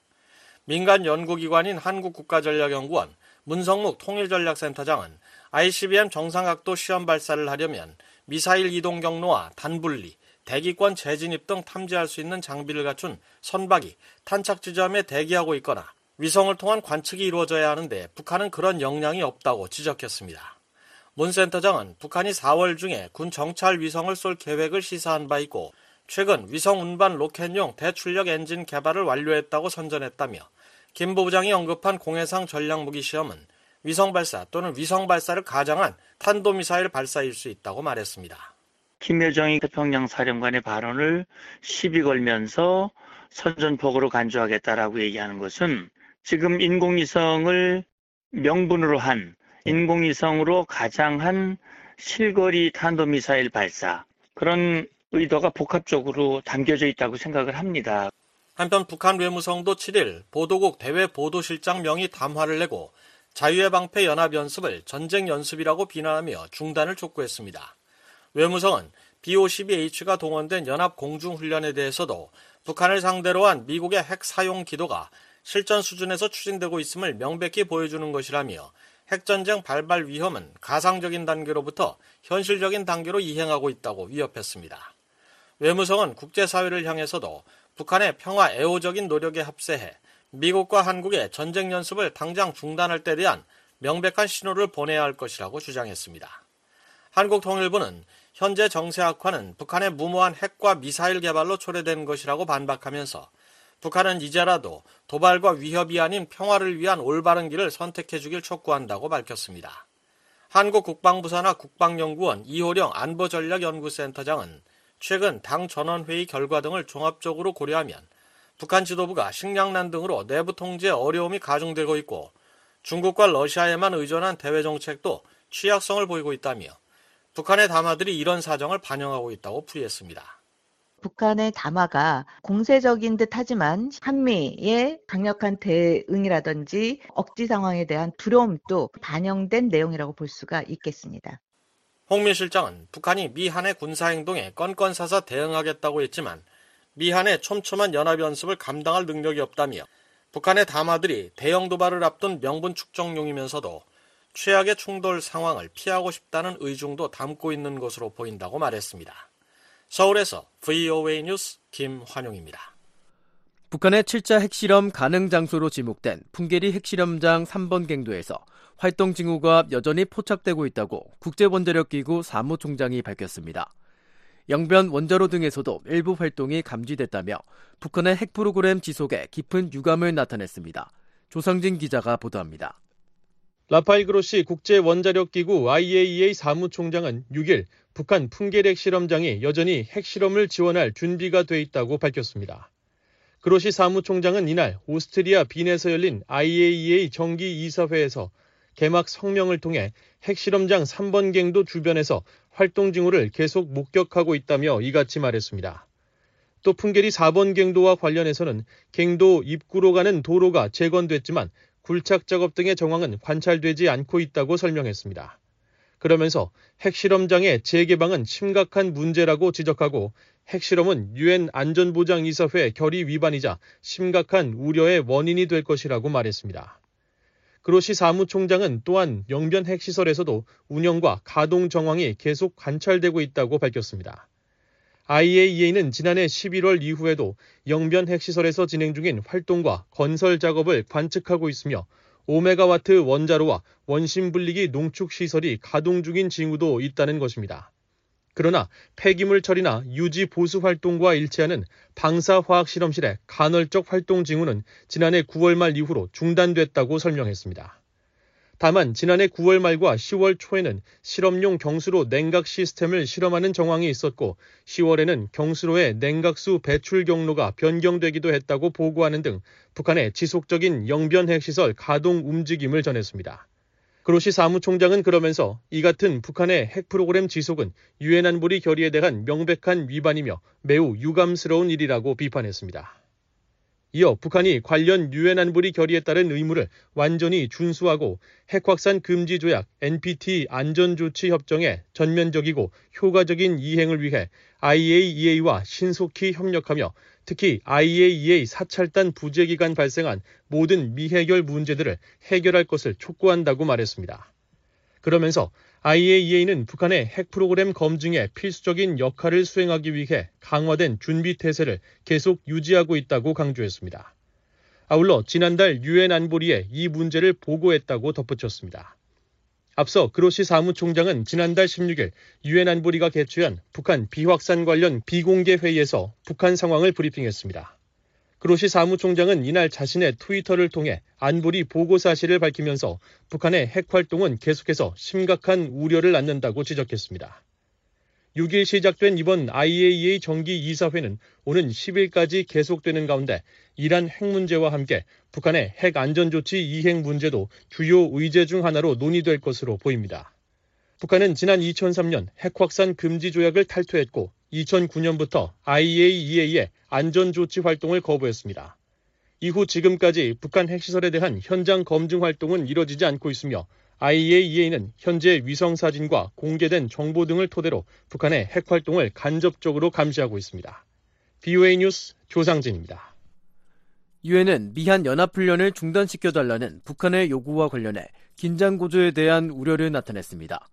민간 연구기관인 한국국가전략연구원 문성묵 통일전략센터장은 ICBM 정상각도 시험 발사를 하려면 미사일 이동 경로와 단분리, 대기권 재진입 등 탐지할 수 있는 장비를 갖춘 선박이 탄착 지점에 대기하고 있거나 위성을 통한 관측이 이루어져야 하는데 북한은 그런 역량이 없다고 지적했습니다. 문 센터장은 북한이 4월 중에 군 정찰 위성을 쏠 계획을 시사한 바 있고 최근 위성 운반 로켓용 대출력 엔진 개발을 완료했다고 선전했다며 김 부부장이 언급한 공해상 전략무기 시험은 위성 발사 또는 위성 발사를 가장한 탄도미사일 발사일 수 있다고 말했습니다. 김여정이 태평양 사령관의 발언을 시비 걸면서 선전폭으로 간주하겠다라고 얘기하는 것은 지금 인공위성을 명분으로 한 인공위성으로 가장한 실거리 탄도미사일 발사 그런 의도가 복합적으로 담겨져 있다고 생각을 합니다. 한편 북한 외무성도 7일 보도국 대외 보도실장 명의 담화를 내고 자유의 방패 연합 연습을 전쟁 연습이라고 비난하며 중단을 촉구했습니다. 외무성은 B-52H가 동원된 연합 공중훈련에 대해서도 북한을 상대로 한 미국의 핵 사용 기도가 실전 수준에서 추진되고 있음을 명백히 보여주는 것이라며 핵전쟁 발발 위험은 가상적인 단계로부터 현실적인 단계로 이행하고 있다고 위협했습니다. 외무성은 국제사회를 향해서도 북한의 평화 애호적인 노력에 합세해 미국과 한국의 전쟁 연습을 당장 중단할 때 대한 명백한 신호를 보내야 할 것이라고 주장했습니다. 한국통일부는 현재 정세 악화는 북한의 무모한 핵과 미사일 개발로 초래된 것이라고 반박하면서 북한은 이제라도 도발과 위협이 아닌 평화를 위한 올바른 길을 선택해 주길 촉구한다고 밝혔습니다. 한국 국방부사나 국방연구원 이호령 안보전략연구센터장은 최근 당 전원회의 결과 등을 종합적으로 고려하면 북한 지도부가 식량난 등으로 내부 통제에 어려움이 가중되고 있고 중국과 러시아에만 의존한 대외 정책도 취약성을 보이고 있다며 북한의 담화들이 이런 사정을 반영하고 있다고 풀이했습니다. 북한의 담화가 공세적인 듯 하지만 한미의 강력한 대응이라든지 억지 상황에 대한 두려움도 반영된 내용이라고 볼 수가 있겠습니다. 홍미 실장은 북한이 미한의 군사행동에 건건 사서 대응하겠다고 했지만 미한의 촘촘한 연합연습을 감당할 능력이 없다며 북한의 담화들이 대형 도발을 앞둔 명분 축적용이면서도 최악의 충돌 상황을 피하고 싶다는 의중도 담고 있는 것으로 보인다고 말했습니다. 서울에서 VOA 뉴스 김환용입니다. 북한의 7차 핵실험 가능 장소로 지목된 풍계리 핵실험장 3번 갱도에서 활동 징후가 여전히 포착되고 있다고 국제원자력기구 사무총장이 밝혔습니다. 영변 원자로 등에서도 일부 활동이 감지됐다며 북한의 핵 프로그램 지속에 깊은 유감을 나타냈습니다. 조상진 기자가 보도합니다. 라파일 그로시 국제원자력기구 IAEA 사무총장은 6일 북한 풍계핵 실험장이 여전히 핵실험을 지원할 준비가 돼 있다고 밝혔습니다. 그로시 사무총장은 이날 오스트리아 빈에서 열린 IAEA 정기 이사회에서 개막 성명을 통해 핵실험장 3번 갱도 주변에서 활동 징후를 계속 목격하고 있다며 이같이 말했습니다. 또 풍계리 4번 갱도와 관련해서는 갱도 입구로 가는 도로가 재건됐지만 굴착 작업 등의 정황은 관찰되지 않고 있다고 설명했습니다. 그러면서 핵실험장의 재개방은 심각한 문제라고 지적하고 핵실험은 유엔 안전보장이사회 결의 위반이자 심각한 우려의 원인이 될 것이라고 말했습니다. 그로시 사무총장은 또한 영변 핵시설에서도 운영과 가동 정황이 계속 관찰되고 있다고 밝혔습니다. IAEA는 지난해 11월 이후에도 영변 핵시설에서 진행 중인 활동과 건설 작업을 관측하고 있으며 5메가와트 원자로와 원심 분리기 농축 시설이 가동 중인 징후도 있다는 것입니다. 그러나 폐기물 처리나 유지 보수 활동과 일치하는 방사 화학 실험실의 간헐적 활동 징후는 지난해 9월 말 이후로 중단됐다고 설명했습니다. 다만 지난해 9월 말과 10월 초에는 실험용 경수로 냉각 시스템을 실험하는 정황이 있었고 10월에는 경수로의 냉각수 배출 경로가 변경되기도 했다고 보고하는 등 북한의 지속적인 영변 핵시설 가동 움직임을 전했습니다. 그로시 사무총장은 그러면서 이 같은 북한의 핵 프로그램 지속은 유엔 안보리 결의에 대한 명백한 위반이며 매우 유감스러운 일이라고 비판했습니다. 이어 북한이 관련 유엔 안보리 결의에 따른 의무를 완전히 준수하고 핵 확산 금지 조약 NPT 안전조치 협정의 전면적이고 효과적인 이행을 위해 IAEA와 신속히 협력하며 특히 IAEA 사찰단 부재 기간 발생한 모든 미해결 문제들을 해결할 것을 촉구한다고 말했습니다. 그러면서 IAEA는 북한의 핵 프로그램 검증에 필수적인 역할을 수행하기 위해 강화된 준비 태세를 계속 유지하고 있다고 강조했습니다. 아울러 지난달 유엔 안보리에 이 문제를 보고했다고 덧붙였습니다. 앞서 그로시 사무총장은 지난달 16일 유엔 안보리가 개최한 북한 비확산 관련 비공개 회의에서 북한 상황을 브리핑했습니다. 그로시 사무총장은 이날 자신의 트위터를 통해 안보리 보고 사실을 밝히면서 북한의 핵 활동은 계속해서 심각한 우려를 낳는다고 지적했습니다. 6일 시작된 이번 IAEA 정기 이사회는 오는 10일까지 계속되는 가운데 이란 핵 문제와 함께 북한의 핵 안전 조치 이행 문제도 주요 의제 중 하나로 논의될 것으로 보입니다. 북한은 지난 2003년 핵 확산 금지 조약을 탈퇴했고 2009년부터 IAEA의 안전조치 활동을 거부했습니다. 이후 지금까지 북한 핵시설에 대한 현장 검증 활동은 이뤄지지 않고 있으며 IAEA는 현재 위성 사진과 공개된 정보 등을 토대로 북한의 핵 활동을 간접적으로 감시하고 있습니다. BOA 뉴스 조상진입니다. 유엔은 미한 연합훈련을 중단시켜달라는 북한의 요구와 관련해 긴장 고조에 대한 우려를 나타냈습니다.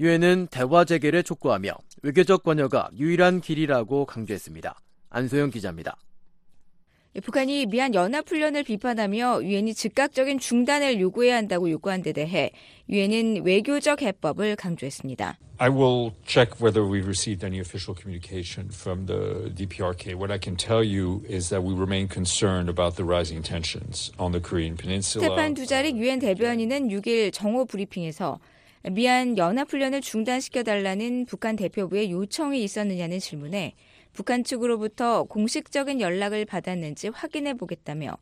유엔은 대화 재개를 촉구하며 외교적 관여가 유일한 길이라고 강조했습니다. 안소영 기자입니다. 북한이 미한 연합훈련을 비판하며 유엔이 즉각적인 중단을 요구해야 한다고 요구한 데 대해 유엔은 외교적 해법을 강조했습니다. I will check whether we've received any official communication from the DPRK. What I can tell you is that we remain concerned about the rising tensions on the Korean Peninsula. 스테판 두자릭 유엔 대변인은 6일 정오 브리핑에서 미한 연합훈련을 중단시켜달라는 북한 대표부의 요청이 있었느냐는 질문에 북한 측으로부터 공식적인 연락을 받았는지 확인해 보겠다며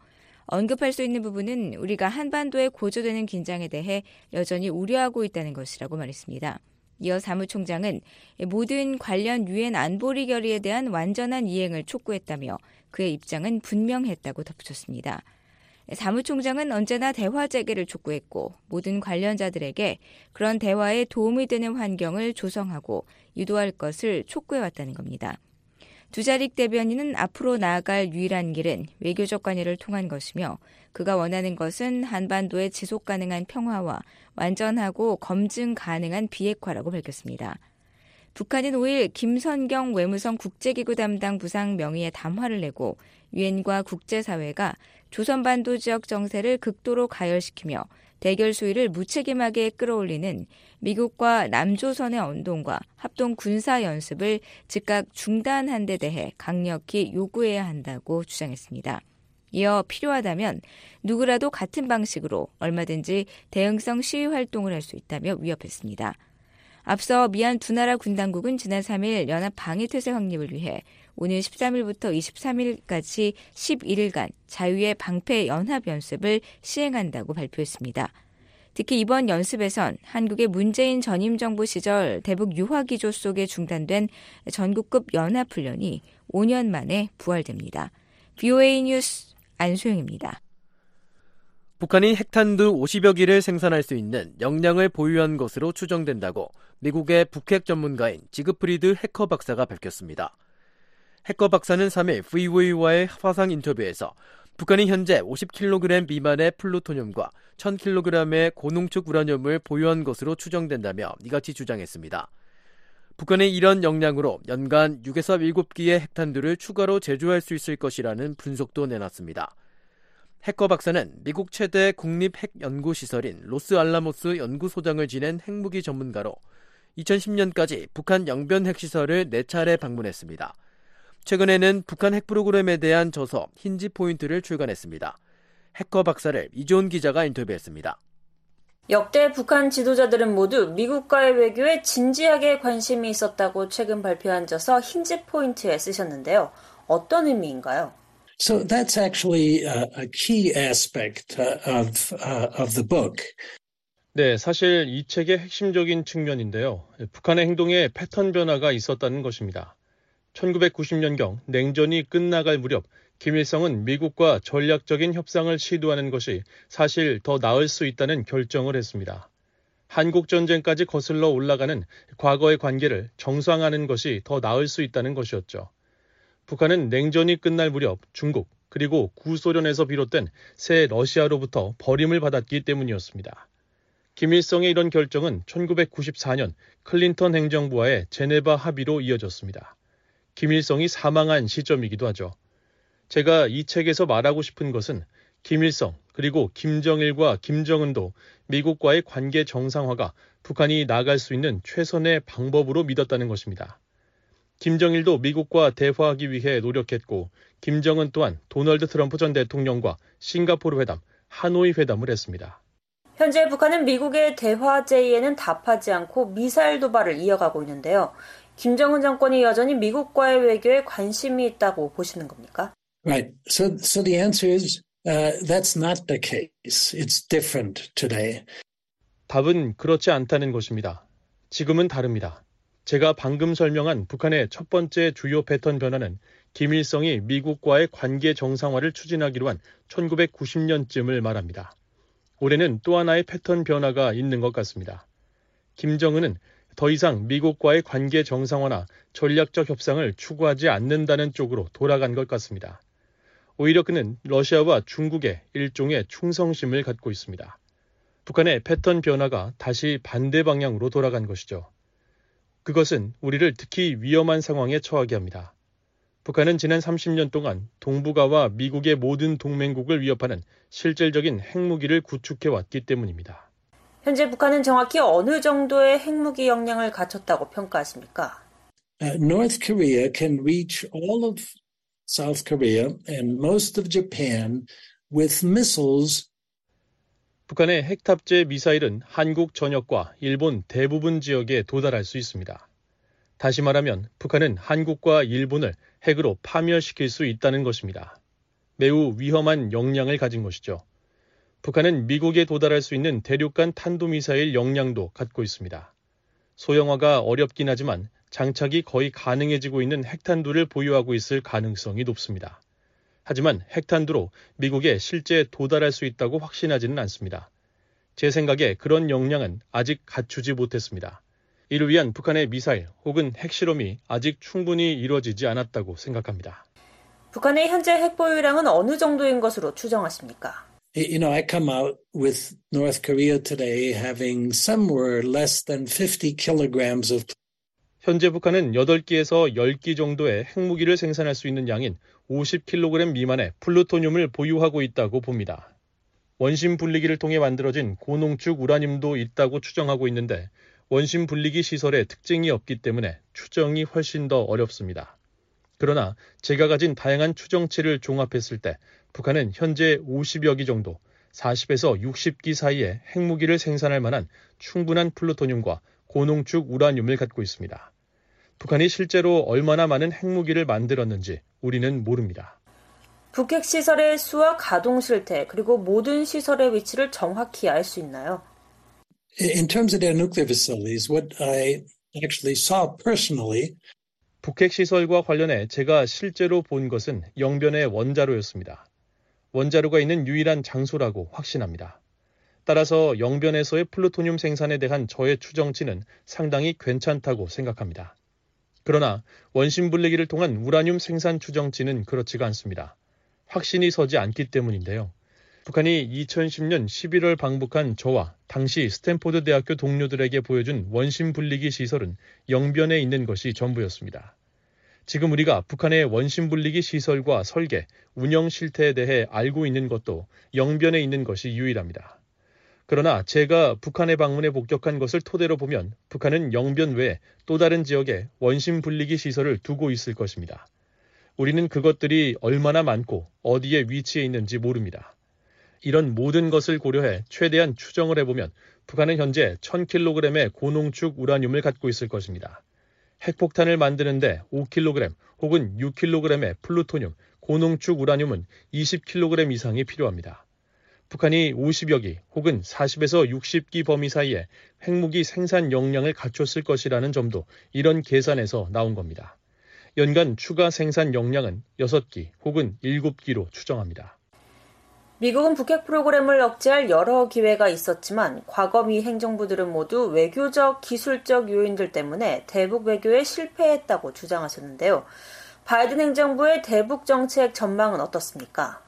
언급할 수 있는 부분은 우리가 한반도에 고조되는 긴장에 대해 여전히 우려하고 있다는 것이라고 말했습니다. 이어 사무총장은 모든 관련 유엔 안보리 결의에 대한 완전한 이행을 촉구했다며 그의 입장은 분명했다고 덧붙였습니다. 사무총장은 언제나 대화 재개를 촉구했고 모든 관련자들에게 그런 대화에 도움이 되는 환경을 조성하고 유도할 것을 촉구해왔다는 겁니다. 두자릭 대변인은 앞으로 나아갈 유일한 길은 외교적 관계를 통한 것이며 그가 원하는 것은 한반도의 지속 가능한 평화와 완전하고 검증 가능한 비핵화라고 밝혔습니다. 북한은 5일 김선경 외무성 국제기구 담당 부상 명의의 담화를 내고 유엔과 국제사회가 조선반도 지역 정세를 극도로 가열시키며 대결 수위를 무책임하게 끌어올리는 미국과 남조선의 언동과 합동 군사 연습을 즉각 중단한 데 대해 강력히 요구해야 한다고 주장했습니다. 이어 필요하다면 누구라도 같은 방식으로 얼마든지 대응성 시위 활동을 할 수 있다며 위협했습니다. 앞서 미얀 두 나라 군 당국은 지난 3일 연합 방위태세 확립을 위해 오늘 13일부터 23일까지 11일간 자유의 방패 연합 연습을 시행한다고 발표했습니다. 특히 이번 연습에선 한국의 문재인 전임 정부 시절 대북 유화 기조 속에 중단된 전국급 연합 훈련이 5년 만에 부활됩니다. BOA 뉴스 안소영입니다. 북한이 핵탄두 50여 기를 생산할 수 있는 역량을 보유한 것으로 추정된다고 미국의 북핵 전문가인 지그프리드 해커 박사가 밝혔습니다. 해커 박사는 3일 VOA와의 화상 인터뷰에서 북한이 현재 50kg 미만의 플루토늄과 1000kg의 고농축 우라늄을 보유한 것으로 추정된다며 이같이 주장했습니다. 북한의 이런 역량으로 연간 6에서 7기의 핵탄두를 추가로 제조할 수 있을 것이라는 분석도 내놨습니다. 해커 박사는 미국 최대 국립 핵연구시설인 로스 알라모스 연구소장을 지낸 핵무기 전문가로 2010년까지 북한 영변 핵시설을 4차례 방문했습니다. 최근에는 북한 핵 프로그램에 대한 저서 Hinge Point를 출간했습니다. 해커 박사를 이조은 기자가 인터뷰했습니다. 역대 북한 지도자들은 모두 미국과의 외교에 진지하게 관심이 있었다고 최근 발표한 저서 힌지 포인트에 쓰셨는데요. 어떤 의미인가요? So that's actually a, a key aspect of, uh, of the book. 네, 사실 이 책의 핵심적인 측면인데요. 북한의 행동에 패턴 변화가 있었다는 것입니다. 1990년경 냉전이 끝나갈 무렵 김일성은 미국과 전략적인 협상을 시도하는 것이 사실 더 나을 수 있다는 결정을 했습니다. 한국 전쟁까지 거슬러 올라가는 과거의 관계를 정상화하는 것이 더 나을 수 있다는 것이었죠. 북한은 냉전이 끝날 무렵 중국 그리고 구소련에서 비롯된 새 러시아로부터 버림을 받았기 때문이었습니다. 김일성의 이런 결정은 1994년 클린턴 행정부와의 제네바 합의로 이어졌습니다. 김일성이 사망한 시점이기도 하죠. 제가 이 책에서 말하고 싶은 것은 김일성 그리고 김정일과 김정은도 미국과의 관계 정상화가 북한이 나갈 수 있는 최선의 방법으로 믿었다는 것입니다. 김정일도 미국과 대화하기 위해 노력했고 김정은 또한 도널드 트럼프 전 대통령과 싱가포르 회담, 하노이 회담을 했습니다. 현재 북한은 미국의 대화 제의에는 답하지 않고 미사일 도발을 이어가고 있는데요. 김정은 정권이 여전히 미국과의 외교에 관심이 있다고 보시는 겁니까? Right. So, so the answer is uh, that's not the case. It's different today. 답은 그렇지 않다는 것입니다. 지금은 다릅니다. 제가 방금 설명한 북한의 첫 번째 주요 패턴 변화는 김일성이 미국과의 관계 정상화를 추진하기로 한 1990년쯤을 말합니다. 올해는 또 하나의 패턴 변화가 있는 것 같습니다. 김정은은 더 이상 미국과의 관계 정상화나 전략적 협상을 추구하지 않는다는 쪽으로 돌아간 것 같습니다. 오히려 그는 러시아와 중국에 일종의 충성심을 갖고 있습니다. 북한의 패턴 변화가 다시 반대 방향으로 돌아간 것이죠. 그것은 우리를 특히 위험한 상황에 처하게 합니다. 북한은 지난 30년 동안 동북아와 미국의 모든 동맹국을 위협하는 실질적인 핵무기를 구축해 왔기 때문입니다. 현재 북한은 정확히 어느 정도의 핵무기 역량을 갖췄다고 평가하십니까? Uh, North Korea can reach all of South Korea and most of Japan with missiles 북한의 핵 탑재 미사일은 한국 전역과 일본 대부분 지역에 도달할 수 있습니다. 다시 말하면 북한은 한국과 일본을 핵으로 파멸시킬 수 있다는 것입니다. 매우 위험한 역량을 가진 것이죠. 북한은 미국에 도달할 수 있는 대륙간 탄도미사일 역량도 갖고 있습니다. 소형화가 어렵긴 하지만 장착이 거의 가능해지고 있는 핵탄두를 보유하고 있을 가능성이 높습니다. 하지만 핵탄두로 미국에 실제 도달할 수 있다고 확신하지는 않습니다. 제 생각에 그런 역량은 아직 갖추지 못했습니다. 이를 위한 북한의 미사일 혹은 핵실험이 아직 충분히 이루어지지 않았다고 생각합니다. 북한의 현재 핵 보유량은 어느 정도인 것으로 추정하십니까? You know, I come out with North Korea today having somewhere less than 50 kilograms of 현재 북한은 8기에서 10기 정도의 핵무기를 생산할 수 있는 양인 50kg 미만의 플루토늄을 보유하고 있다고 봅니다. 원심 분리기를 통해 만들어진 고농축 우라늄도 있다고 추정하고 있는데 원심 분리기 시설에 특징이 없기 때문에 추정이 훨씬 더 어렵습니다. 그러나 제가 가진 다양한 추정치를 종합했을 때 북한은 현재 50여 기 정도, 40에서 60기 사이에 핵무기를 생산할 만한 충분한 플루토늄과 고농축 우라늄을 갖고 있습니다. 북한이 실제로 얼마나 많은 핵무기를 만들었는지 우리는 모릅니다. 북핵 시설의 수와 가동 실태 그리고 모든 시설의 위치를 정확히 알 수 있나요? In terms of their nuclear facilities, what I actually saw personally 북핵 시설과 관련해 제가 실제로 본 것은 영변의 원자로였습니다. 원자로가 있는 유일한 장소라고 확신합니다. 따라서 영변에서의 플루토늄 생산에 대한 저의 추정치는 상당히 괜찮다고 생각합니다. 그러나 원심 분리기를 통한 우라늄 생산 추정치는 그렇지가 않습니다. 확신이 서지 않기 때문인데요. 북한이 2010년 11월 방북한 저와 당시 스탠포드 대학교 동료들에게 보여준 원심 분리기 시설은 영변에 있는 것이 전부였습니다. 지금 우리가 북한의 원심 분리기 시설과 설계, 운영 실태에 대해 알고 있는 것도 영변에 있는 것이 유일합니다. 그러나 제가 북한에 방문해 복격한 것을 토대로 보면 북한은 영변 외에 또 다른 지역에 원심 분리기 시설을 두고 있을 것입니다. 우리는 그것들이 얼마나 많고 어디에 위치해 있는지 모릅니다. 이런 모든 것을 고려해 최대한 추정을 해보면 북한은 현재 1000kg의 고농축 우라늄을 갖고 있을 것입니다. 핵폭탄을 만드는데 5kg 혹은 6kg의 플루토늄, 고농축 우라늄은 20kg 이상이 필요합니다. 북한이 50여 기 혹은 40에서 60기 범위 사이에 핵무기 생산 역량을 갖췄을 것이라는 점도 이런 계산에서 나온 겁니다. 연간 추가 생산 역량은 6기 혹은 7기로 추정합니다. 미국은 북핵 프로그램을 억제할 여러 기회가 있었지만 과거 미 행정부들은 모두 외교적, 기술적 요인들 때문에 대북 외교에 실패했다고 주장하셨는데요. 바이든 행정부의 대북 정책 전망은 어떻습니까?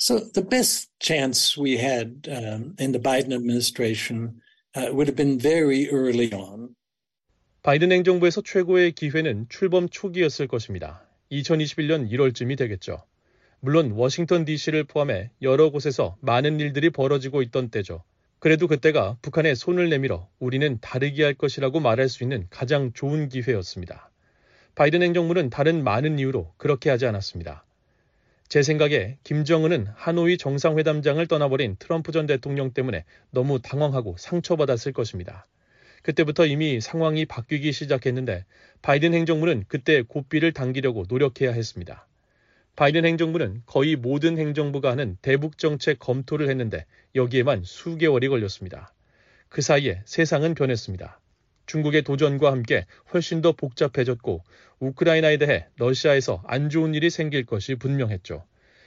So the best chance we had um, in the Biden administration uh, would have been very early on. 바이든 행정부에서 최고의 기회는 출범 초기였을 것입니다. 2021년 1월쯤이 되겠죠. 물론 워싱턴 DC를 포함해 여러 곳에서 많은 일들이 벌어지고 있던 때죠. 그래도 그때가 북한에 손을 내밀어 우리는 다르게 할 것이라고 말할 수 있는 가장 좋은 기회였습니다. 바이든 행정부는 다른 많은 이유로 그렇게 하지 않았습니다. 제 생각에 김정은은 하노이 정상회담장을 떠나버린 트럼프 전 대통령 때문에 너무 당황하고 상처받았을 것입니다. 그때부터 이미 상황이 바뀌기 시작했는데 바이든 행정부는 그때 고삐를 당기려고 노력해야 했습니다. 바이든 행정부는 거의 모든 행정부가 하는 대북 정책 검토를 했는데 여기에만 수개월이 걸렸습니다. 그 사이에 세상은 변했습니다. 중국의 도전과 함께 훨씬 더 복잡해졌고 우크라이나에 대해 러시아에서 안 좋은 일이 생길 것이 분명했죠.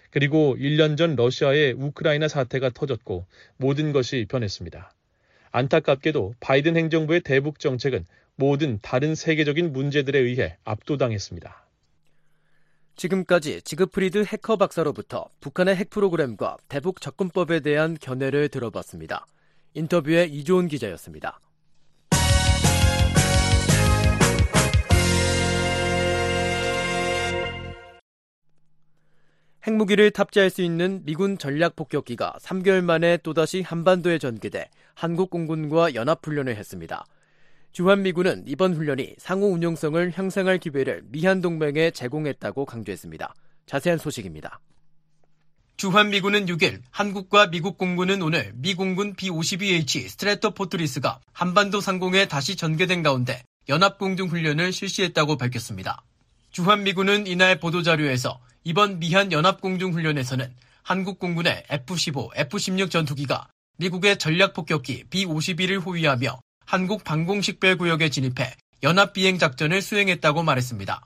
그리고 1년 전 러시아의 우크라이나 사태가 터졌고 모든 것이 변했습니다. 안타깝게도 바이든 행정부의 대북 정책은 모든 다른 세계적인 문제들에 의해 압도당했습니다. 지금까지 지그프리드 해커 박사로부터 북한의 핵 프로그램과 대북 접근법에 대한 견해를 들어봤습니다. 인터뷰의 이조은 기자였습니다. 핵무기를 탑재할 수 있는 미군 전략 폭격기가 3개월 만에 또다시 한반도에 전개돼 한국 공군과 연합 훈련을 했습니다. 주한미군은 이번 훈련이 상호 운용성을 향상할 기회를 미한 동맹에 제공했다고 강조했습니다. 자세한 소식입니다. 주한미군은 6일 한국과 미국 공군은 오늘 미 공군 B-52H 스트레토포트리스가 한반도 상공에 다시 전개된 가운데 연합공중훈련을 실시했다고 밝혔습니다. 주한미군은 이날 보도자료에서 이번 미한 연합공중훈련에서는 한국 공군의 F-15, F-16 전투기가 미국의 전략폭격기 B-52를 호위하며 한국 방공식별 구역에 진입해 연합비행 작전을 수행했다고 말했습니다.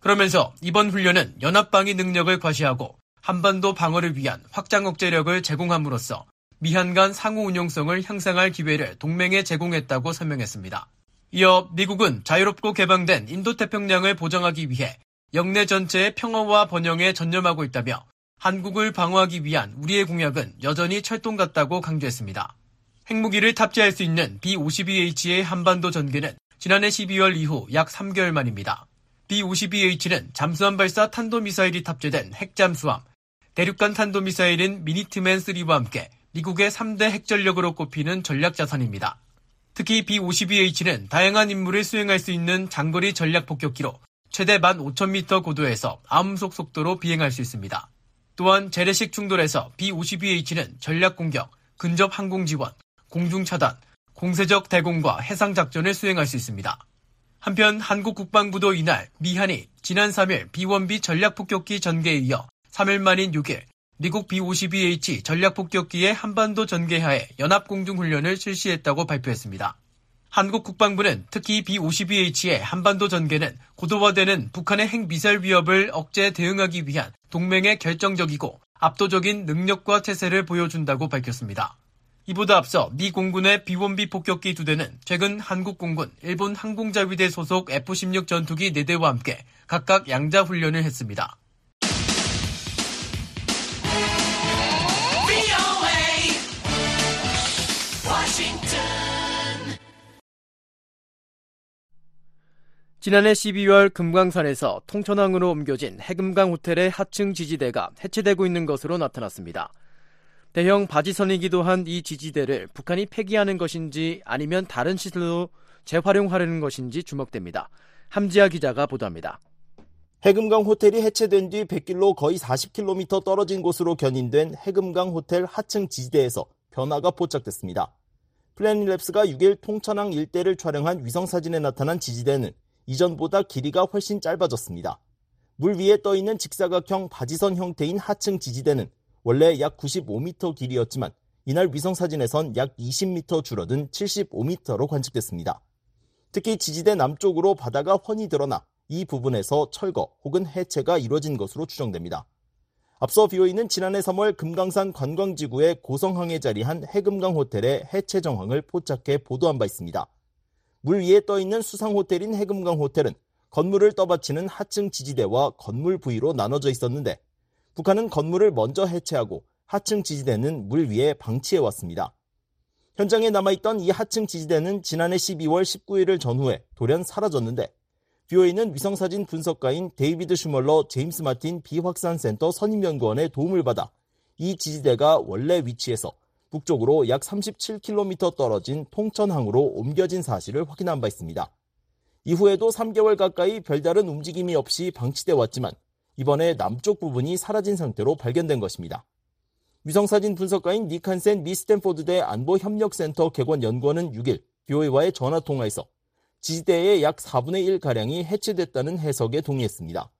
그러면서 이번 훈련은 연합방위 능력을 과시하고 한반도 방어를 위한 확장 억제력을 제공함으로써 미한 간 상호 운용성을 향상할 기회를 동맹에 제공했다고 설명했습니다. 이어 미국은 자유롭고 개방된 인도태평양을 보장하기 위해 영내 전체의 평화와 번영에 전념하고 있다며 한국을 방어하기 위한 우리의 공약은 여전히 철동 같다고 강조했습니다. 핵무기를 탑재할 수 있는 B-52H의 한반도 전개는 지난해 12월 이후 약 3개월 만입니다. B-52H는 잠수함 발사 탄도미사일이 탑재된 핵잠수함, 대륙간 탄도미사일인 미니트맨3와 함께 미국의 3대 핵전력으로 꼽히는 전략자산입니다. 특히 B-52H는 다양한 임무를 수행할 수 있는 장거리 전략 폭격기로 최대 15,000m 고도에서 암속 속도로 비행할 수 있습니다. 또한 재래식 충돌에서 B-52H는 전략 공격, 근접 항공 지원, 공중 차단, 공세적 대공과 해상 작전을 수행할 수 있습니다. 한편 한국 국방부도 이날 미한이 지난 3일 B-1B 전략 폭격기 전개에 이어 3일 만인 6일 미국 B-52H 전략 폭격기의 한반도 전개하에 연합 공중 훈련을 실시했다고 발표했습니다. 한국 국방부는 특히 B-52H의 한반도 전개는 고도화되는 북한의 핵미사일 위협을 억제 대응하기 위한 동맹의 결정적이고 압도적인 능력과 태세를 보여준다고 밝혔습니다. 이보다 앞서 미 공군의 B-1B 폭격기 두 대는 최근 한국 공군, 일본 항공자위대 소속 F-16 전투기 4대와 함께 각각 양자 훈련을 했습니다. 지난해 12월 금강산에서 통천항으로 옮겨진 해금강 호텔의 하층 지지대가 해체되고 있는 것으로 나타났습니다. 대형 바지선이기도 한 이 지지대를 북한이 폐기하는 것인지 아니면 다른 시설로 재활용하려는 것인지 주목됩니다. 함지아 기자가 보도합니다. 해금강 호텔이 해체된 뒤 100길로 거의 40km 떨어진 곳으로 견인된 해금강 호텔 하층 지지대에서 변화가 포착됐습니다. 플래닛랩스가 6일 통천항 일대를 촬영한 위성사진에 나타난 지지대는 이전보다 길이가 훨씬 짧아졌습니다. 물 위에 떠 있는 직사각형 바지선 형태인 하층 지지대는 원래 약 95m 길이였지만 이날 위성 사진에선 약 20m 줄어든 75m로 관측됐습니다. 특히 지지대 남쪽으로 바다가 훤히 드러나 이 부분에서 철거 혹은 해체가 이루어진 것으로 추정됩니다. 앞서 BOE는 지난해 3월 금강산 관광지구의 고성항에 자리한 해금강 호텔의 해체 정황을 포착해 보도한 바 있습니다. 물 위에 떠 있는 수상 호텔인 해금강 호텔은 건물을 떠받치는 하층 지지대와 건물 부위로 나눠져 있었는데 북한은 건물을 먼저 해체하고 하층 지지대는 물 위에 방치해 왔습니다. 현장에 남아있던 이 하층 지지대는 지난해 12월 19일을 전후해 돌연 사라졌는데 VOA는 위성사진 분석가인 데이비드 슈멀러 제임스 마틴 비확산센터 선임연구원의 도움을 받아 이 지지대가 원래 위치에서 북쪽으로 약 37km 떨어진 통천항으로 옮겨진 사실을 확인한 바 있습니다. 이후에도 3개월 가까이 별다른 움직임이 없이 방치돼 왔지만 이번에 남쪽 부분이 사라진 상태로 발견된 것입니다. 위성사진 분석가인 니칸센 미 스탠포드대 안보협력센터 개관 연구원은 6일 BOA와의 전화통화에서 지지대의 약 4분의 1가량이 해체됐다는 해석에 동의했습니다.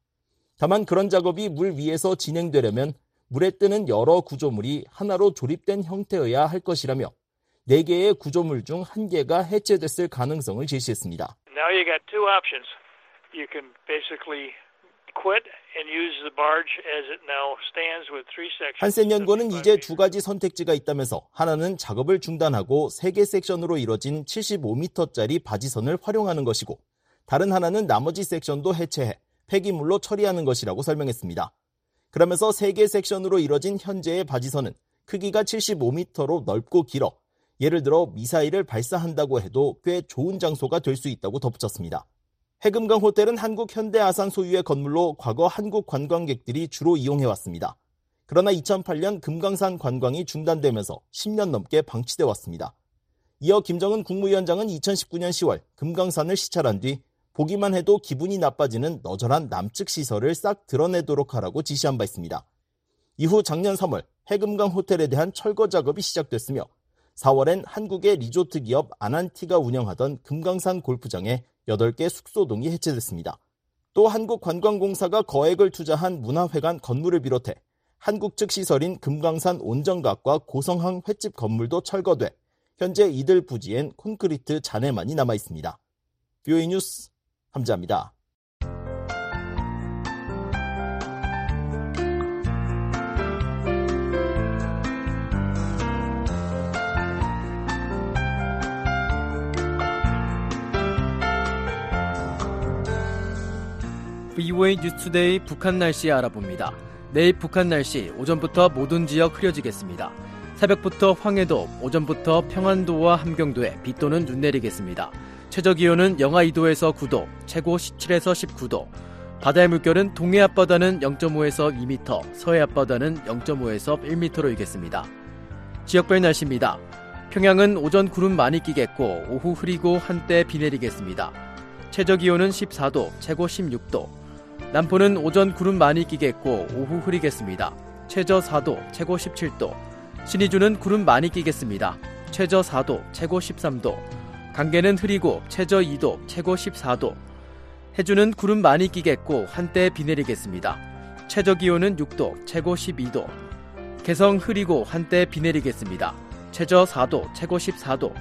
다만 그런 작업이 물 위에서 진행되려면 물에 뜨는 여러 구조물이 하나로 조립된 형태여야 할 것이라며 4개의 구조물 중 1개가 해체됐을 가능성을 제시했습니다. Now you got two options. You can basically 한센 연구원은 이제 두 가지 선택지가 있다면서 하나는 작업을 중단하고 3개 섹션으로 이뤄진 75m짜리 바지선을 활용하는 것이고 다른 하나는 나머지 섹션도 해체해 폐기물로 처리하는 것이라고 설명했습니다. 그러면서 3개 섹션으로 이뤄진 현재의 바지선은 크기가 75m로 넓고 길어 예를 들어 미사일을 발사한다고 해도 꽤 좋은 장소가 될 수 있다고 덧붙였습니다. 해금강 호텔은 한국 현대 아산 소유의 건물로 과거 한국 관광객들이 주로 이용해왔습니다. 그러나 2008년 금강산 관광이 중단되면서 10년 넘게 방치돼 왔습니다. 이어 김정은 국무위원장은 2019년 10월 금강산을 시찰한 뒤 보기만 해도 기분이 나빠지는 너절한 남측 시설을 싹 드러내도록 하라고 지시한 바 있습니다. 이후 작년 3월 해금강 호텔에 대한 철거 작업이 시작됐으며 4월엔 한국의 리조트 기업 아난티가 운영하던 금강산 골프장에 8개 숙소동이 해체됐습니다. 또 한국관광공사가 거액을 투자한 문화회관 건물을 비롯해 한국 측 시설인 금강산 온정각과 고성항 횟집 건물도 철거돼 현재 이들 부지엔 콘크리트 잔해만이 남아 있습니다. VOA 뉴스 함지하입니다. VOA 뉴스투데이 북한 날씨 알아봅니다. 내일 북한 날씨 오전부터 모든 지역 흐려지겠습니다. 새벽부터 황해도, 오전부터 평안도와 함경도에 비 또는 눈 내리겠습니다. 최저 기온은 영하 2도에서 9도, 최고 17에서 19도. 바다의 물결은 동해 앞바다는 0.5에서 2m, 서해 앞바다는 0.5에서 1m로 이겠습니다. 지역별 날씨입니다. 평양은 오전 구름 많이 끼겠고 오후 흐리고 한때 비 내리겠습니다. 최저 기온은 14도, 최고 16도. 남포는 오전 구름 많이 끼겠고 오후 흐리겠습니다. 최저 4도, 최고 17도. 신의주는 구름 많이 끼겠습니다. 최저 4도, 최고 13도. 강계는 흐리고 최저 2도, 최고 14도. 해주는 구름 많이 끼겠고 한때 비 내리겠습니다. 최저 기온은 6도, 최고 12도. 개성 흐리고 한때 비 내리겠습니다. 최저 4도, 최고 14도.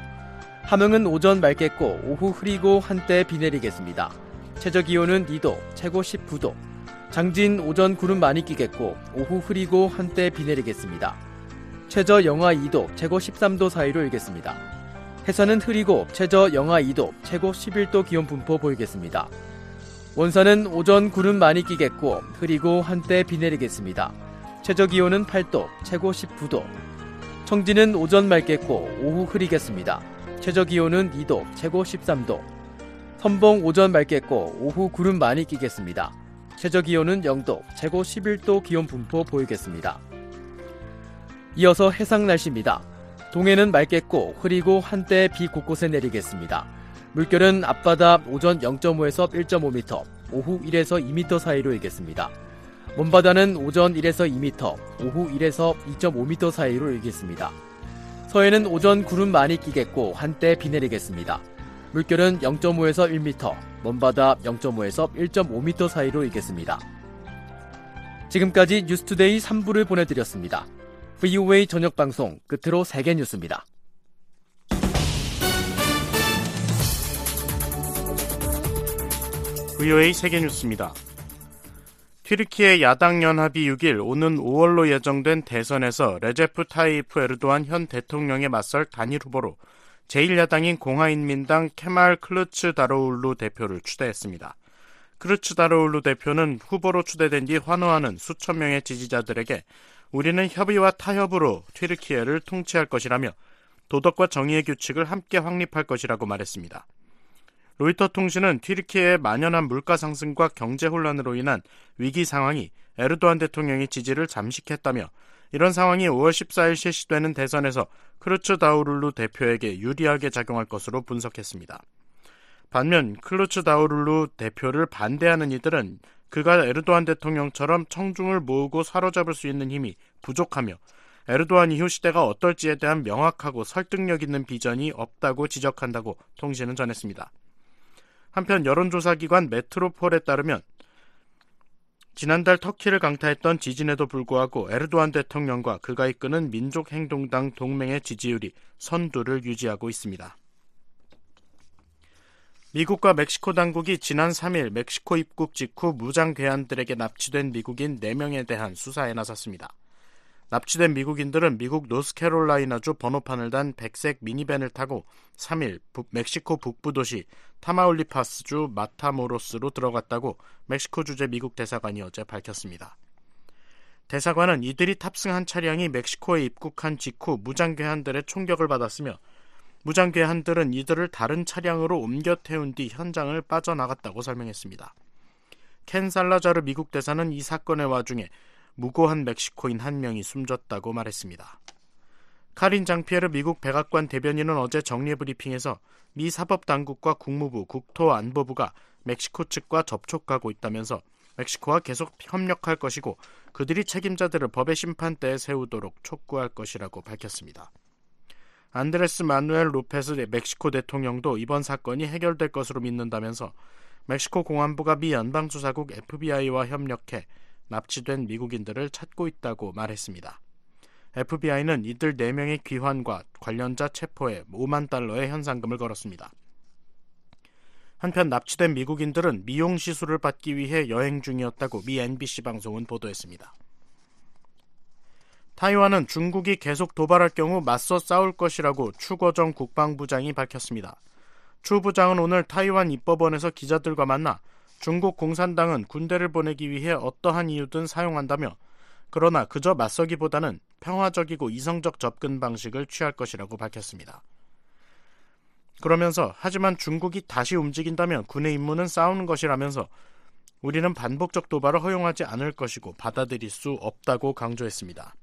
함흥은 오전 맑겠고 오후 흐리고 한때 비 내리겠습니다. 최저 기온은 2도, 최고 19도. 장진 오전 구름 많이 끼겠고 오후 흐리고 한때 비 내리겠습니다. 최저 영하 2도, 최고 13도 사이로 일겠습니다. 해산은 흐리고 최저 영하 2도, 최고 11도 기온 분포 보이겠습니다. 원산은 오전 구름 많이 끼겠고 흐리고 한때 비 내리겠습니다. 최저 기온은 8도, 최고 19도. 청진은 오전 맑겠고 오후 흐리겠습니다. 최저 기온은 2도, 최고 13도. 선봉 오전 맑겠고 오후 구름 많이 끼겠습니다. 최저 기온은 0도, 최고 11도 기온 분포 보이겠습니다. 이어서 해상 날씨입니다. 동해는 맑겠고 흐리고 한때 비 곳곳에 내리겠습니다. 물결은 앞바다 오전 0.5에서 1.5m, 오후 1에서 2m 사이로 일겠습니다. 먼바다는 오전 1에서 2m, 오후 1에서 2.5m 사이로 일겠습니다. 서해는 오전 구름 많이 끼겠고 한때 비 내리겠습니다. 물결은 0.5에서 1m, 먼바다 0.5에서 1.5m 사이로 일겠습니다. 지금까지 뉴스투데이 3부를 보내드렸습니다. VOA 저녁 방송 끝으로 세계 뉴스입니다. VOA 세계 뉴스입니다. 튀르키예 야당 연합이 6일 오는 5월로 예정된 대선에서 레제프 타이프 에르도안 현 대통령에 맞설 단일 후보로 제1야당인 공화인민당 케말 클르츠다로울루 대표를 추대했습니다. 클르츠다로울루 대표는 후보로 추대된 뒤 환호하는 수천 명의 지지자들에게 우리는 협의와 타협으로 튀르키예를 통치할 것이라며 도덕과 정의의 규칙을 함께 확립할 것이라고 말했습니다. 로이터 통신은 튀르키예의 만연한 물가 상승과 경제 혼란으로 인한 위기 상황이 에르도안 대통령의 지지를 잠식했다며 이런 상황이 5월 14일 실시되는 대선에서 클르츠다로울루 대표에게 유리하게 작용할 것으로 분석했습니다. 반면 클르츠다로울루 대표를 반대하는 이들은 그가 에르도안 대통령처럼 청중을 모으고 사로잡을 수 있는 힘이 부족하며 에르도안 이후 시대가 어떨지에 대한 명확하고 설득력 있는 비전이 없다고 지적한다고 통신은 전했습니다. 한편 여론조사기관 메트로폴에 따르면 지난달 터키를 강타했던 지진에도 불구하고 에르도안 대통령과 그가 이끄는 민족행동당 동맹의 지지율이 선두를 유지하고 있습니다. 미국과 멕시코 당국이 지난 3일 멕시코 입국 직후 무장 괴한들에게 납치된 미국인 4명에 대한 수사에 나섰습니다. 납치된 미국인들은 미국 노스캐롤라이나주 번호판을 단 백색 미니밴을 타고 3일 북, 멕시코 북부 도시 타마울리파스주 마타모로스로 들어갔다고 멕시코 주재 미국 대사관이 어제 밝혔습니다. 대사관은 이들이 탑승한 차량이 멕시코에 입국한 직후 무장괴한들의 총격을 받았으며 무장괴한들은 이들을 다른 차량으로 옮겨 태운 뒤 현장을 빠져나갔다고 설명했습니다. 켄 살라자르 미국 대사는 이 사건의 와중에 무고한 멕시코인 한 명이 숨졌다고 말했습니다. 카린 장피에르 미국 백악관 대변인은 어제 정례 브리핑에서 미 사법당국과 국무부, 국토안보부가 멕시코 측과 접촉하고 있다면서 멕시코와 계속 협력할 것이고 그들이 책임자들을 법의 심판대에 세우도록 촉구할 것이라고 밝혔습니다. 안드레스 마누엘 로페스 멕시코 대통령도 이번 사건이 해결될 것으로 믿는다면서 멕시코 공안부가 미 연방수사국 FBI와 협력해 납치된 미국인들을 찾고 있다고 말했습니다. FBI는 이들 4명의 귀환과 관련자 체포에 5만 달러의 현상금을 걸었습니다. 한편 납치된 미국인들은 미용 시술을 받기 위해 여행 중이었다고 미 NBC 방송은 보도했습니다. 타이완은 중국이 계속 도발할 경우 맞서 싸울 것이라고 추거정 국방부장이 밝혔습니다. 추 부장은 오늘 타이완 입법원에서 기자들과 만나 중국 공산당은 군대를 보내기 위해 어떠한 이유든 사용한다며 그러나 그저 맞서기보다는 평화적이고 이성적 접근 방식을 취할 것이라고 밝혔습니다. 그러면서 하지만 중국이 다시 움직인다면 군의 임무는 싸우는 것이라면서 우리는 반복적 도발을 허용하지 않을 것이고 받아들일 수 없다고 강조했습니다.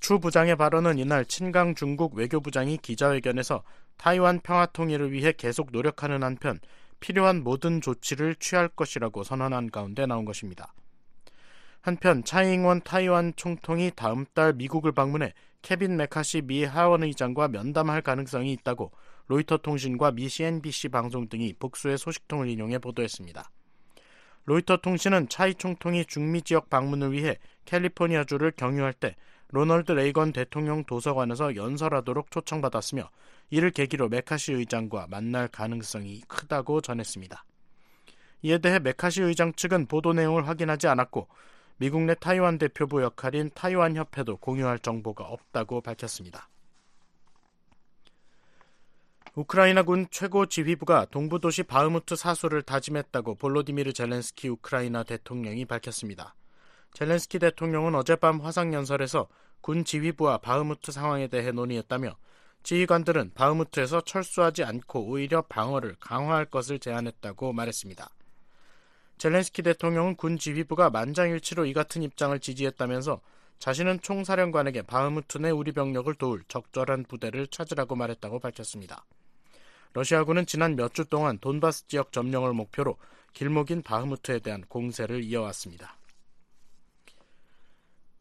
추 부장의 발언은 이날 친강 중국 외교부장이 기자회견에서 타이완 평화 통일을 위해 계속 노력하는 한편 필요한 모든 조치를 취할 것이라고 선언한 가운데 나온 것입니다. 한편 차이잉원 타이완 총통이 다음 달 미국을 방문해 케빈 메카시 미 하원 의장과 면담할 가능성이 있다고 로이터 통신과 미 CNBC 방송 등이 복수의 소식통을 인용해 보도했습니다. 로이터 통신은 차이 총통이 중미 지역 방문을 위해 캘리포니아주를 경유할 때 로널드 레이건 대통령 도서관에서 연설하도록 초청받았으며 이를 계기로 메카시 의장과 만날 가능성이 크다고 전했습니다. 이에 대해 메카시 의장 측은 보도 내용을 확인하지 않았고 미국 내 타이완 대표부 역할인 타이완 협회도 공유할 정보가 없다고 밝혔습니다. 우크라이나군 최고 지휘부가 동부 도시 바흐무트 사수를 다짐했다고 볼로디미르 젤렌스키 우크라이나 대통령이 밝혔습니다. 젤렌스키 대통령은 어젯밤 화상연설에서 군 지휘부와 바흐무트 상황에 대해 논의했다며 지휘관들은 바흐무트에서 철수하지 않고 오히려 방어를 강화할 것을 제안했다고 말했습니다. 젤렌스키 대통령은 군 지휘부가 만장일치로 이 같은 입장을 지지했다면서 자신은 총사령관에게 바흐무트 내 우리 병력을 도울 적절한 부대를 찾으라고 말했다고 밝혔습니다. 러시아군은 지난 몇 주 동안 돈바스 지역 점령을 목표로 길목인 바흐무트에 대한 공세를 이어왔습니다.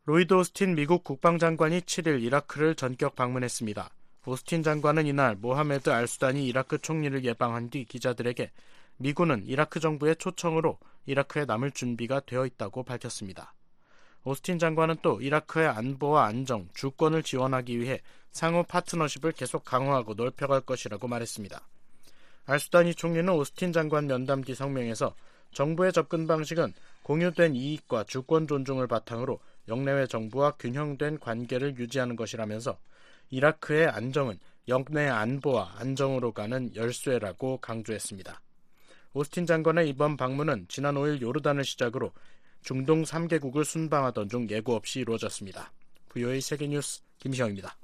로이드 오스틴 미국 국방장관이 7일 이라크를 전격 방문했습니다. 오스틴 장관은 이날 모하메드 알수다니 이라크 총리를 예방한 뒤 기자들에게 미군은 이라크 정부의 초청으로 이라크에 남을 준비가 되어 있다고 밝혔습니다. 오스틴 장관은 또 이라크의 안보와 안정, 주권을 지원하기 위해 상호 파트너십을 계속 강화하고 넓혀갈 것이라고 말했습니다. 알수단이 총리는 오스틴 장관 면담 뒤 성명에서 정부의 접근 방식은 공유된 이익과 주권 존중을 바탕으로 영내외 정부와 균형된 관계를 유지하는 것이라면서 이라크의 안정은 영내 안보와 안정으로 가는 열쇠라고 강조했습니다. 오스틴 장관의 이번 방문은 지난 5일 요르단을 시작으로 중동 3개국을 순방하던 중 예고 없이 이루어졌습니다. VOA 세계뉴스 김시영입니다.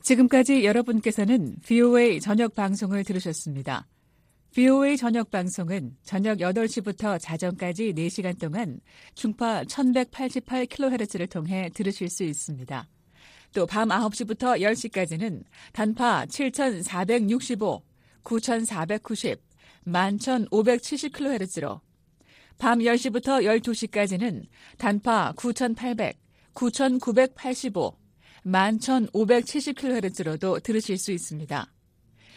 지금까지 여러분께서는 VOA 저녁 방송을 들으셨습니다. VOA 저녁 방송은 저녁 8시부터 자정까지 4시간 동안 중파 1188kHz를 통해 들으실 수 있습니다. 또 밤 9시부터 10시까지는 단파 7465, 9490, 11570kHz로 밤 10시부터 12시까지는 단파 9800, 9985, 11570kHz로도 들으실 수 있습니다.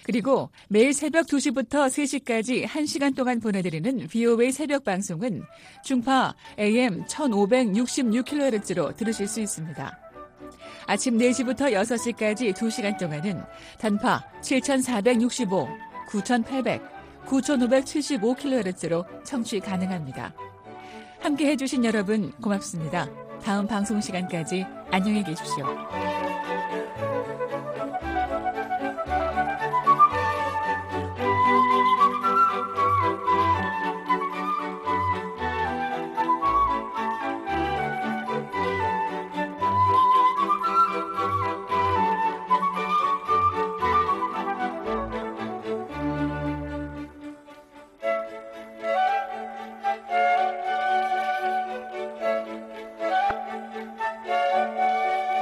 그리고 매일 새벽 2시부터 3시까지 1시간 동안 보내드리는 VOA 새벽 방송은 중파 AM 1566kHz로 들으실 수 있습니다. 아침 4시부터 6시까지 2시간 동안은 단파 7465, 9800, 9575kHz로 청취 가능합니다. 함께 해주신 여러분 고맙습니다. 다음 방송 시간까지 안녕히 계십시오.